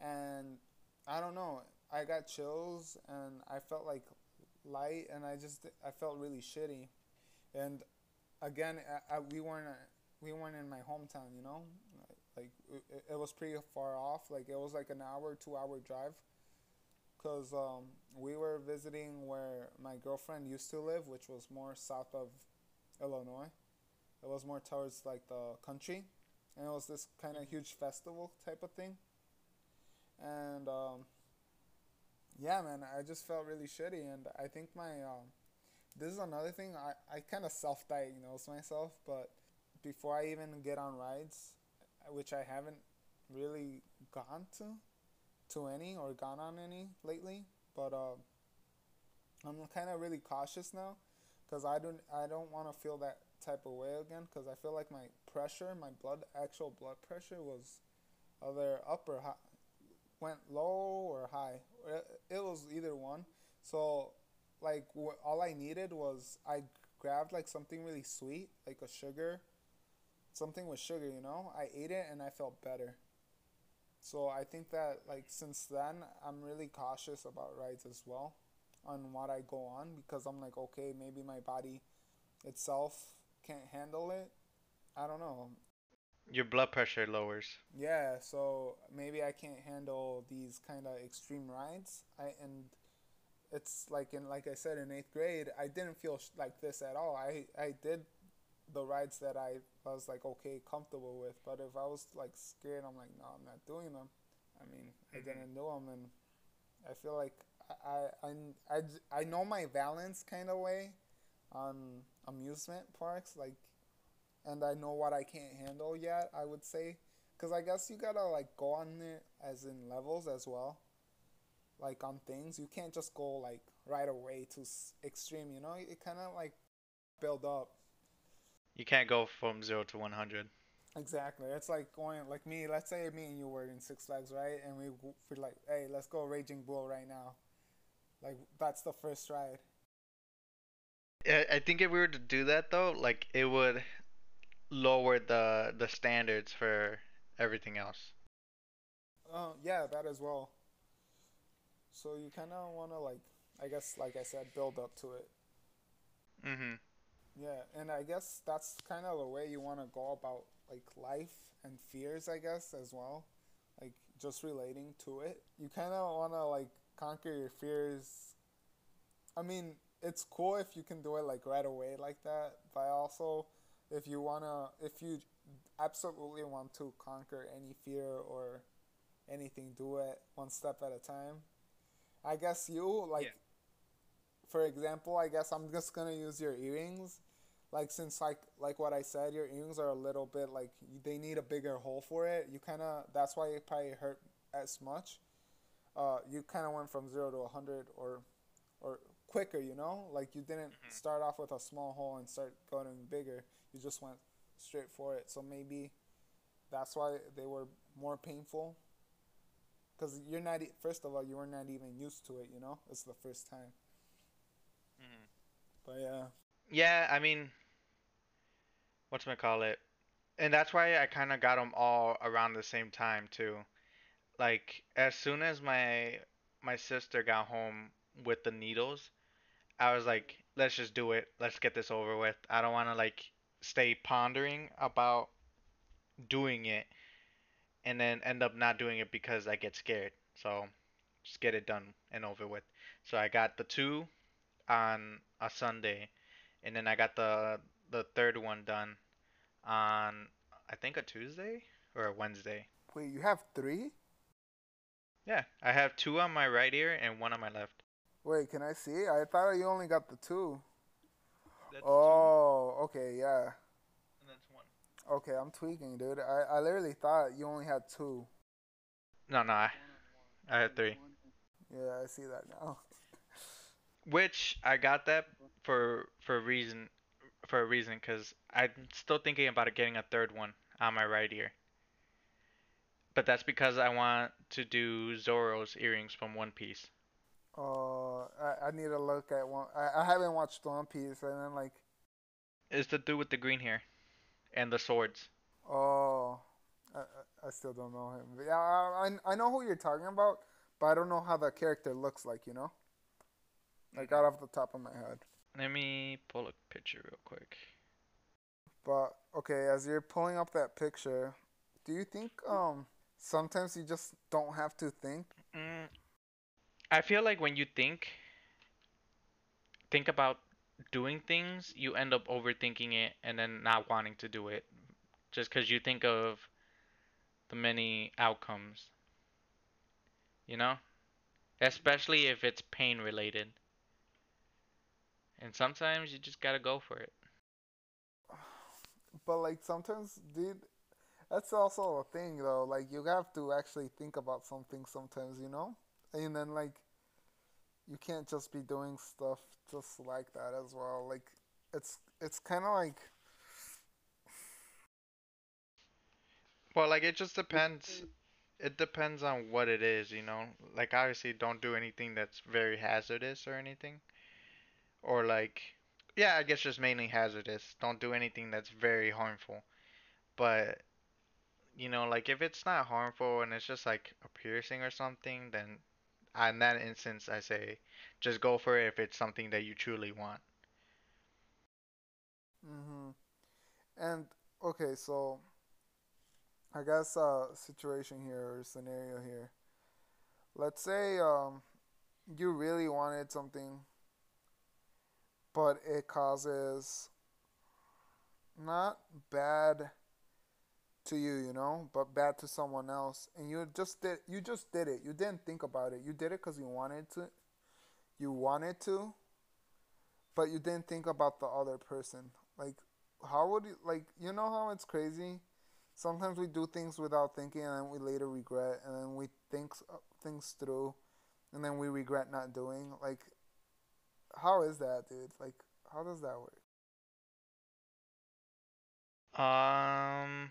A: and I don't know. I got chills and I felt like light and I just I felt really shitty. And again, I, I, we weren't we weren't in my hometown, you know. Like it, it was pretty far off. Like it was like an hour, two hour drive. Cause um, we were visiting where my girlfriend used to live, which was more south of Illinois. It was more towards like the country, and it was this kind of huge festival type of thing. And um, yeah, man, I just felt really shitty, and I think my um, this is another thing. I I kind of self-diagnose myself, but before I even get on rides, which I haven't really gone to, to any or gone on any lately, but uh, I'm kind of really cautious now, cause I don't I don't want to feel that type of way again, cause I feel like my pressure, my blood actual blood pressure was either up or high, went low or high. It, was either one. So like all I needed was I grabbed like something really sweet, like a sugar, something with sugar, you know. I ate it and I felt better. So I think that like since then I'm really cautious about rides as well on what I go on because I'm like okay maybe my body itself can't handle it. I don't know.
B: Your blood pressure lowers.
A: Yeah, so maybe I can't handle these kind of extreme rides. I and it's like in like I said in eighth grade, I didn't feel sh- like this at all. I I did the rides that I was like okay comfortable with. But if I was like scared, I'm like no, I'm not doing them. I mean, I
B: Mhm.
A: didn't do them, and I feel like I I I, I, I know my balance kind of way on amusement parks like and I know what I can't handle yet I would say because I guess you gotta like go on it as in levels as well like on things you can't just go like right away to extreme you know it kind of like build up
B: You can't go from zero to one hundred.
A: exactly it's like going like me let's say me and you were in Six Flags right and we w- we're like hey let's go Raging Bull right now like that's the first ride
B: I I think if we were to do that though, like it would lower the the standards for everything else.
A: Uh, yeah, that as well. So you kind of want to like, I guess, like I said, build up to it.
B: Mhm.
A: Yeah, and I guess that's kind of the way you want to go about like life and fears, I guess, as well. Like just relating to it. You kind of want to like conquer your fears. I mean, it's cool if you can do it like right away like that, but also if you want to if you absolutely want to conquer any fear or anything, do it one step at a time. I guess you like
B: Yeah.
A: For example, I guess I'm just going to use your earrings like since like like what I said, your earrings are a little bit like they need a bigger hole for it. You kind of that's why it probably hurt as much. Uh, you kind of went from zero to a hundred or or quicker, you know. Like you didn't
B: Mhm.
A: start off with a small hole and start going bigger. You just went straight for it. So maybe that's why they were more painful. Because you're not first of all you were not even used to it, you know. It's the first time. But yeah.
B: Yeah, I mean, what's gonna call it? And that's why I kind of got them all around the same time too. Like as soon as my my sister got home with the needles, I was like, let's just do it. Let's get this over with. I don't want to like stay pondering about doing it and then end up not doing it because I get scared. So just get it done and over with. So I got the two on a Sunday, and then I got the the third one done on I think a Tuesday or a Wednesday.
A: Wait, you have three?
B: Yeah, I have two on my right ear and one on my left.
A: Wait, can I see? I thought you only got the two.
B: That's
A: Oh, okay, yeah.
B: and that's one.
A: Okay, I'm tweaking, dude. I, I literally thought you only had two.
B: No, no, I, I had three.
A: Yeah, I see that now.
B: Which I got that for for a reason for a reason because I'm still thinking about getting a third one on my right ear. But that's because I want to do Zoro's earrings from One Piece.
A: Uh, I, I need to look at one. I, I haven't watched One Piece, and then like,
B: It's the dude with the green hair and the swords.
A: oh, I, I- still don't know him. Yeah, I, I I know who you're talking about, but I don't know how the character looks like. You know, like out off the top of my head.
B: Let me pull a picture real quick.
A: But okay, as you're pulling up that picture, do you think um sometimes you just don't have to think?
B: Mm, I feel like when you think think about doing things, you end up overthinking it and then not wanting to do it just cuz you think of the many outcomes. You know? Especially if it's pain related. And sometimes you just got to go for it.
A: But like sometimes, dude, that's also a thing though. Like you have to actually think about something sometimes, you know? And then like you can't just be doing stuff just like that as well. Like it's it's kind of like
B: Well, like it just depends. It depends on what it is, you know. Like obviously, don't do anything that's very hazardous or anything. Or like, yeah, I guess just mainly hazardous. Don't do anything that's very harmful. But you know, like if it's not harmful and it's just like a piercing or something, then in that instance, I say just go for it if it's something that you truly want.
A: mhm. And okay, so I guess uh situation here or scenario here. Let's say um you really wanted something but it causes not bad to you, you know, but bad to someone else, and you just did you just did it. You didn't think about it. You did it because you wanted to. You wanted to, but you didn't think about the other person. Like, how would you like? You know how it's crazy. Sometimes we do things without thinking, and then we later regret, and then we think uh, things through, and then we regret not doing. Like, how is that, dude? Like, how does that work?
B: Um.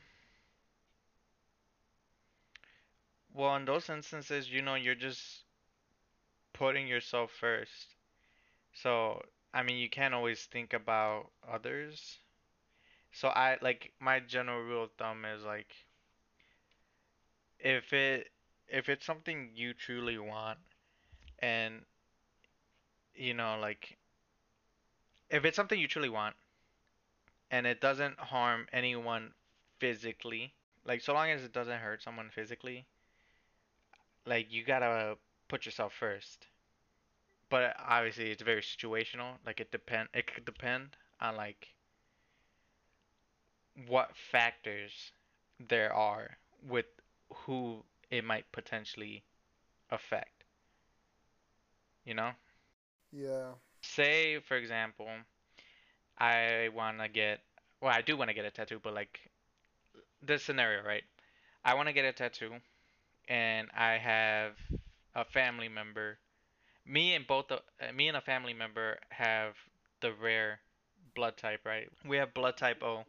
B: Well, in those instances, you know, you're just putting yourself first. So, I mean, you can't always think about others. So I like my general rule of thumb is like if it if it's something you truly want and you know like if it's something you truly want and it doesn't harm anyone physically, like so long as it doesn't hurt someone physically, like you gotta put yourself first. But obviously it's very situational. Like it depend it could depend on like what factors there are with who it might potentially affect. You know?
A: Yeah.
B: Say for example, I want to get well, I do want to get a tattoo, but like this scenario, right? I want to get a tattoo and I have a family member. Me and both the, uh, me and a family member have the rare blood type, right? We have blood type O.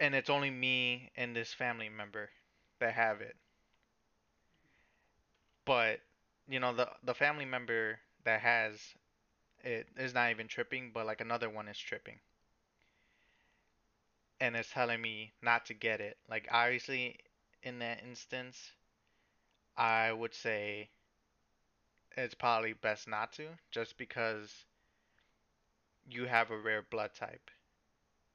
B: And it's only me and this family member that have it. But, you know, the the family member that has it is not even tripping, but like another one is tripping. And it's telling me not to get it. Like obviously in that instance, I would say it's probably best not to, just because you have a rare blood type.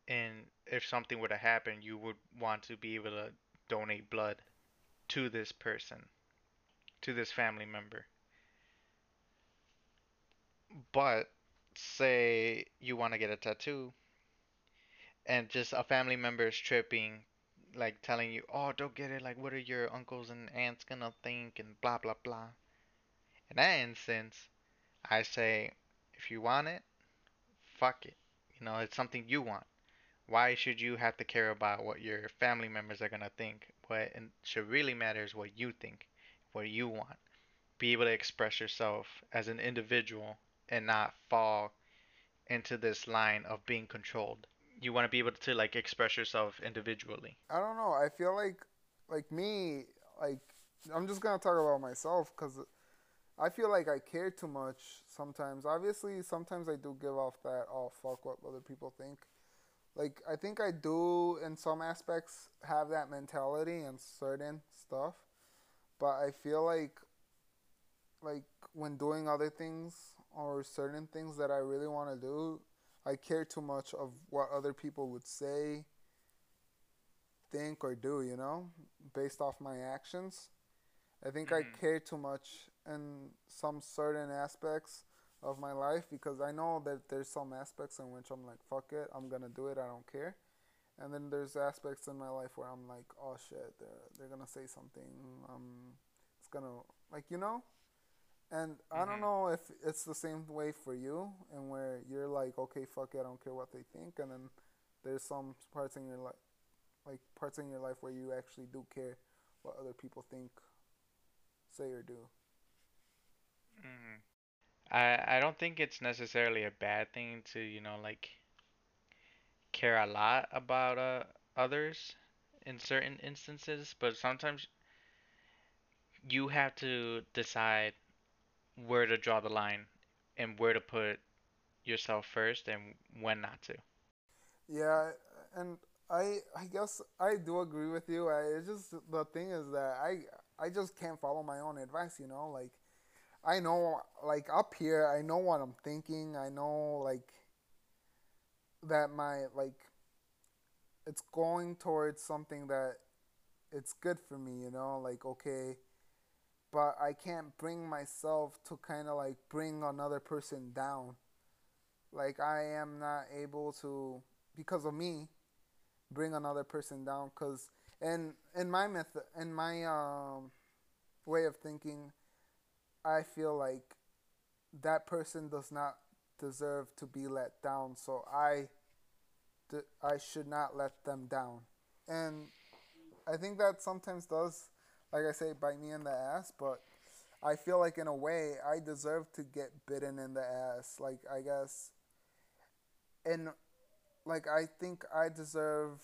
B: And if something were to happen, you would want to be able to donate blood to this person, to this family member. But say you want to get a tattoo and just a family member is tripping like telling you, "Oh, don't get it. Like, what are your uncles and aunts gonna think?" and blah blah blah. In that instance, I say, if you want it, fuck it. You know, it's something you want. Why should you have to care about what your family members are gonna think? What should really matter is what you think, what you want. Be able to express yourself as an individual and not fall into this line of being controlled you want to be able to like express yourself individually.
A: I don't know. I feel like like me like I'm just gonna talk about myself because I feel like I care too much sometimes. Obviously, sometimes I do give off that oh fuck what other people think. Like I think I do in some aspects have that mentality and certain stuff, but I feel like like when doing other things or certain things that I really want to do, I care too much of what other people would say, think, or do, you know, based off my actions. I think mm-hmm. I care too much in some certain aspects of my life because I know that there's some aspects in which I'm like, fuck it, I'm gonna do it, I don't care. And then there's aspects in my life where I'm like, oh shit, they're, they're gonna say something, um, it's gonna, like, you know? And mm-hmm. I don't mm-hmm. know if it's the same way for you, and where you're like, okay, fuck it, I don't care what they think, and then there's some parts in your life, like parts in your life where you actually do care what other people think, say or do.
B: Mm. I I don't think it's necessarily a bad thing to you know like care a lot about uh, others in certain instances, but sometimes you have to decide where to draw the line and where to put yourself first and when not to.
A: Yeah, and I I guess I do agree with you. I it's just the thing is that I I just can't follow my own advice, you know? Like I know like up here I know what I'm thinking. I know like that my like it's going towards something that it's good for me, you know? Like okay, but I can't bring myself to kind of like bring another person down. like I am not able to because of me bring another person down cuz in in my method in my um way of thinking I feel like that person does not deserve to be let down so I I should not let them down and I think that sometimes does like I say bite me in the ass but I feel like in a way I deserve to get bitten in the ass like I guess and like I think I deserve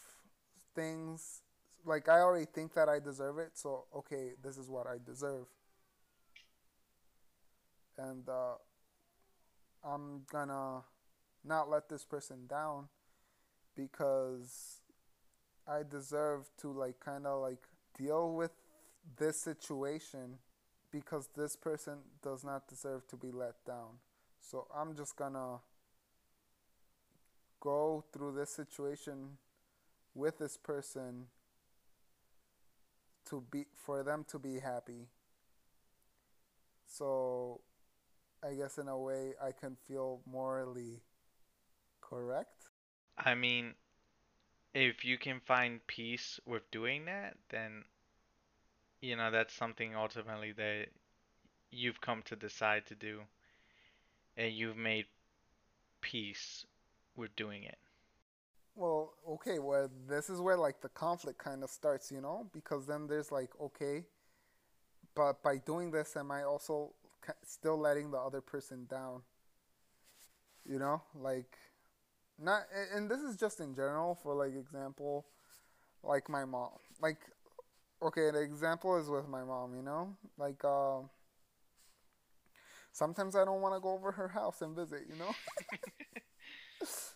A: things like I already think that I deserve it, so okay, this is what I deserve. And uh, I'm gonna not let this person down because I deserve to like kind of like deal with this situation because this person does not deserve to be let down. So I'm just gonna go through this situation with this person to be for them to be happy. So I guess in a way I can feel morally correct.
B: I mean, if you can find peace with doing that, then you know that's something ultimately that you've come to decide to do and you've made peace with doing it.
A: Well, okay, well, this is where like the conflict kind of starts, you know, because then there's like, okay, but by doing this, am I also still letting the other person down? You know, like, not, and this is just in general for like example, like my mom, like, okay, the example is with my mom, you know, like, um, uh, sometimes I don't want to go over her house and visit, you know.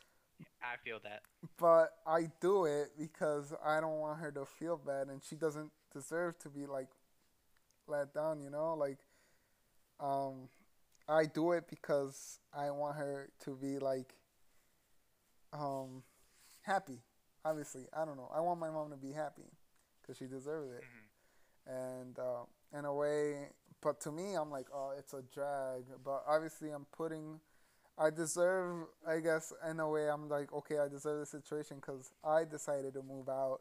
B: I feel that.
A: But I do it because I don't want her to feel bad, and she doesn't deserve to be like let down. You know, like um, I do it because I want her to be like um happy. Obviously, I don't know. I want my mom to be happy because she deserves it. Mm-hmm. And uh, in a way, but to me, I'm like, oh, it's a drag. But obviously, I'm putting I deserve, I guess, in a way, I'm like, okay, I deserve the situation because I decided to move out.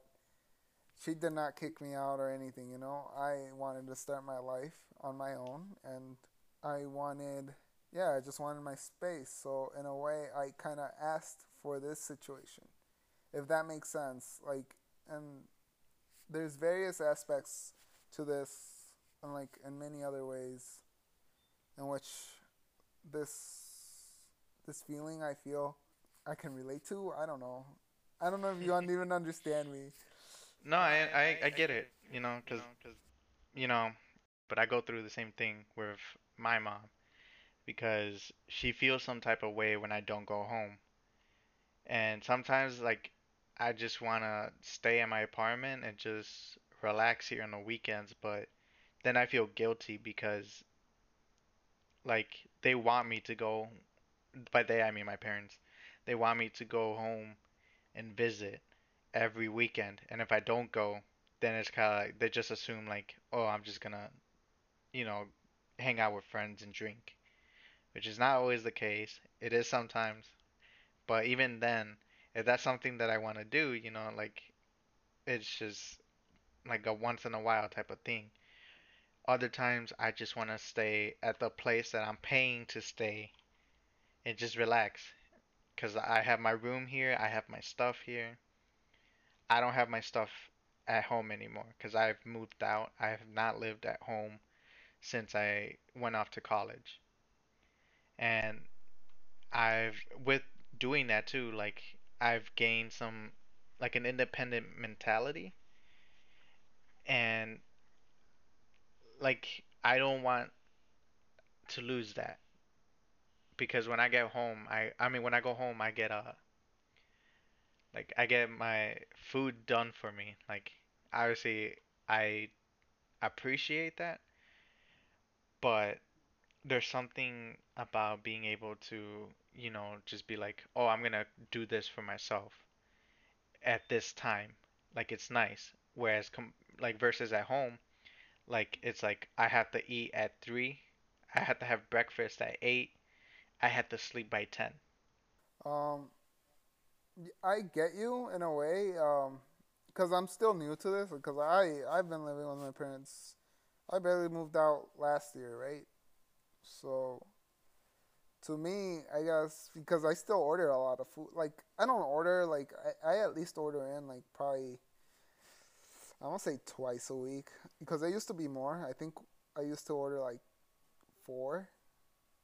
A: She did not kick me out or anything, you know. I wanted to start my life on my own, and I wanted, yeah, I just wanted my space. So, in a way, I kind of asked for this situation, if that makes sense. Like, and there's various aspects to this, and like in many other ways, in which this this feeling I feel I can relate to. I don't know. I don't know if you even understand me.
B: No, I, I, I get it, you know, because, you know, but I go through the same thing with my mom because she feels some type of way when I don't go home. And sometimes, like, I just want to stay in my apartment and just relax here on the weekends, but then I feel guilty because, like, they want me to go by they I mean my parents, they want me to go home and visit every weekend, and if I don't go, then it's kind of like they just assume like, oh, I'm just gonna, you know, hang out with friends and drink, which is not always the case. It is sometimes, but even then, if that's something that I want to do, you know, like it's just like a once in a while type of thing. Other times, I just want to stay at the place that I'm paying to stay and just relax. Because I have my room here, I have my stuff here. I don't have my stuff at home anymore because I've moved out. I have not lived at home since I went off to college. And I've, with doing that too, like, I've gained some, like, an independent mentality. And, like, I don't want to lose that because when I get home, I I mean when I go home, I get a uh, like I get my food done for me. Like obviously I appreciate that, but there's something about being able to, you know, just be like, "Oh, I'm to do this for myself at this time." Like it's nice. Whereas com- like versus at home, like it's like I have to eat at 3, I have to have breakfast at 8, I had to sleep by 10.
A: Um, I get you in a way. Um, because I'm still new to this. Because I I've been living with my parents. I barely moved out last year, right? So to me, I guess because I still order a lot of food. Like I don't order like I, I at least order in like probably I won't say twice a week because I used to be more. I think I used to order like four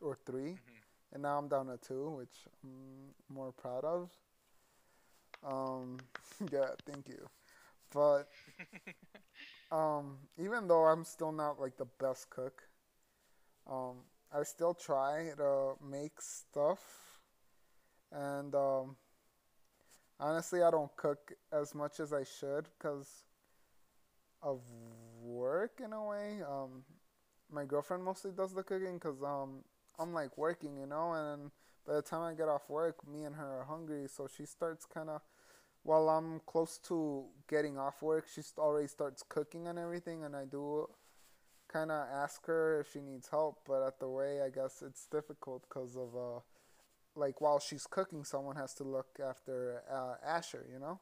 A: or three,
B: hmm
A: and now I'm down to two, which I'm more proud of. Um, yeah, thank you. But um, even though I'm still not like the best cook, um, I still try to make stuff, and um, honestly, I don't cook as much as I should because of work in a way. Um, my girlfriend mostly does the cooking because um, I'm like working, you know, and by the time I get off work, me and her are hungry, so she starts kind of while I'm close to getting off work, she already starts cooking and everything, and I do kind of ask her if she needs help, but at the way, I guess it's difficult because of uh, like while she's cooking, someone has to look after uh, Asher, you know,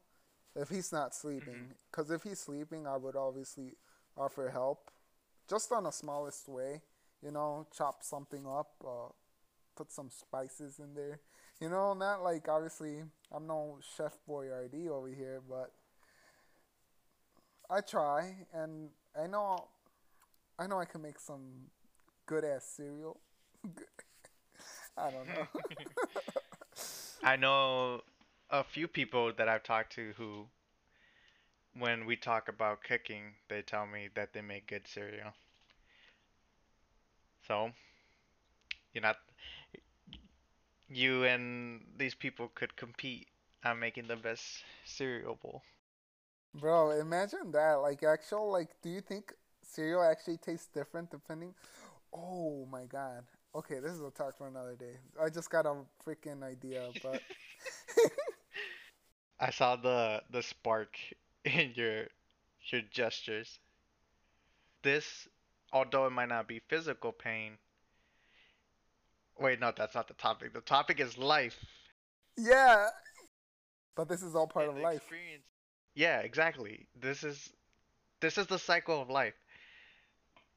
A: if he's not sleeping. Because if he's sleeping, I would obviously offer help, just on the smallest way, you know, chop something up, uh, put some spices in there. You know, not like obviously I'm no Chef Boyardee over here, but I try and I know I know I can make some good ass cereal. I don't know.
B: I know a few people that I've talked to who, when we talk about cooking, they tell me that they make good cereal. So, you're not, you and these people could compete on making the best cereal bowl.
A: Bro, imagine that. Like actual like do you think cereal actually tastes different depending Oh my god. Okay, this is a talk for another day. I just got a freaking idea, but
B: I saw the the spark in your your gestures. This, although it might not be physical pain, wait, no, that's not the topic. The topic is life
A: yeah, but this is all part
B: and
A: of life.
B: experience. Yeah, exactly. This is this is the cycle of life.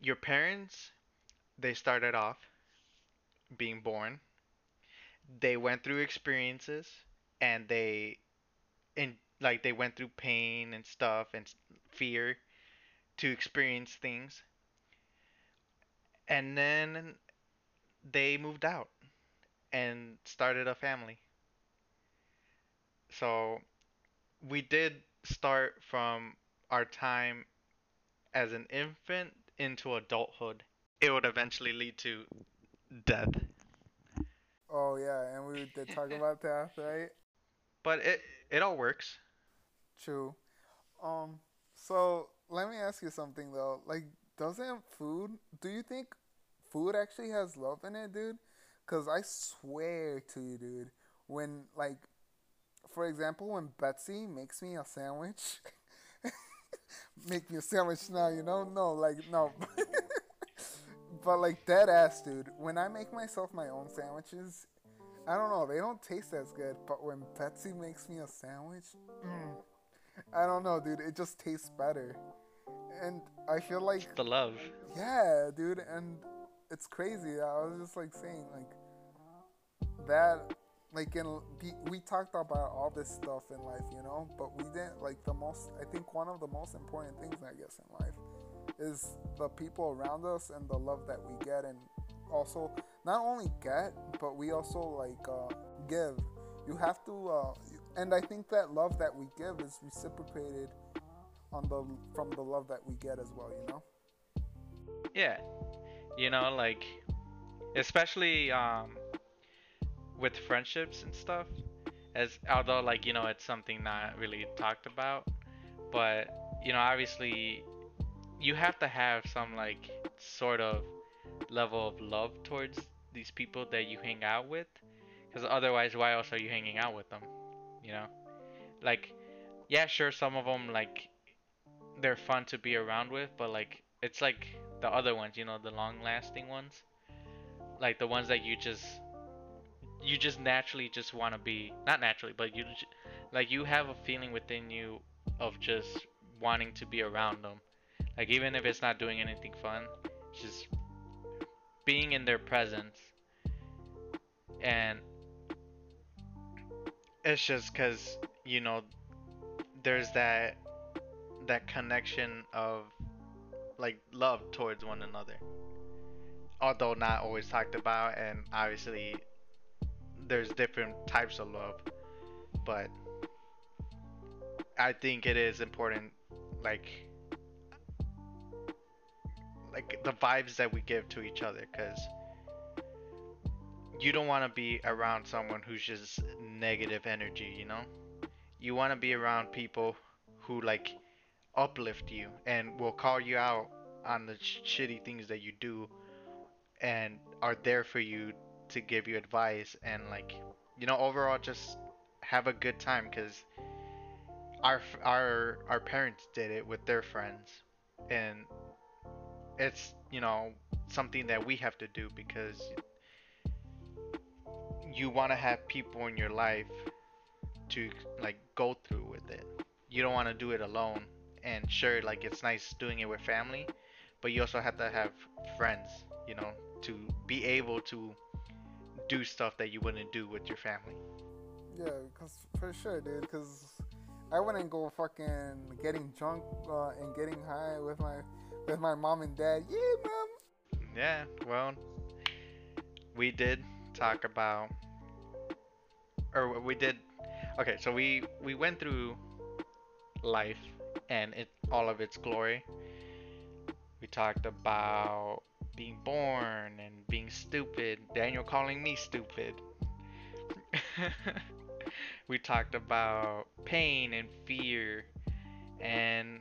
B: Your parents, they started off being born. They went through experiences and they in like they went through pain and stuff and fear to experience things and then they moved out and started a family. So we did start from our time as an infant into adulthood. It would eventually lead to death.
A: Oh yeah, and we did talk about that, right?
B: But it it all works.
A: True. Um, so let me ask you something though. Like, doesn't food, do you think food actually has love in it, dude? Cause I swear to you, dude, when like, for example, when Betsy makes me a sandwich, make me a sandwich now, you know? No, like no. but like dead ass, dude. When I make myself my own sandwiches, I don't know, they don't taste as good. But when Betsy makes me a sandwich, mm, I don't know, dude. It just tastes better. And I feel like,
B: the love.
A: yeah, dude. And it's crazy. I was just like saying, like that, like in we talked about all this stuff in life, you know, but we didn't like the most. I think one of the most important things, I guess, in life is the people around us and the love that we get, and also not only get, but we also like uh, give. You have to, uh, and I think that love that we give is reciprocated on the from the love that we get as well. You know.
B: Yeah. You know, like especially um with friendships and stuff as although like, you know, it's something not really talked about, but you know, obviously you have to have some like sort of level of love towards these people that you hang out with because otherwise why else are you hanging out with them you know? Like yeah sure some of them like they're fun to be around with but like it's like the other ones you know the long lasting ones like the ones that you just
C: you just naturally just want to be not naturally, but you like you have a feeling within you of just wanting to be around them. Like even if it's not doing anything fun, just being in their presence and
B: It's just because you know there's that that connection of like love towards one another. Although not always talked about, and obviously there's different types of love, but I think it is important, like like the vibes that we give to each other, because you don't want to be around someone who's just negative energy, you know? You want to be around people who like uplift you and will call you out on the sh- shitty things that you do and are there for you to give you advice and like you know overall just have a good time because our our our parents did it with their friends and it's you know something that we have to do because you want to have people in your life to like go through with it. You don't want to do it alone. And sure, like it's nice doing it with family, but you also have to have friends, you know, to be able to do stuff that you wouldn't do with your family.
A: Yeah, cause for sure, dude. Cause I wouldn't go fucking getting drunk uh, and getting high with my with my mom and dad. Yeah, mom.
B: Yeah, well, we did talk about or we did okay, so we we went through life and it all of its glory. We talked about being born and being stupid. Daniel calling me stupid. we talked about pain and fear and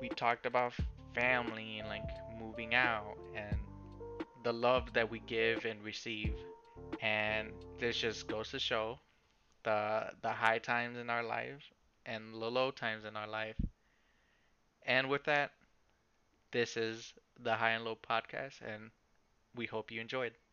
B: we talked about family and like moving out and the love that we give and receive and this just goes to show the the high times in our life and the low times in our life. And with that this is the high and low podcast and we hope you enjoyed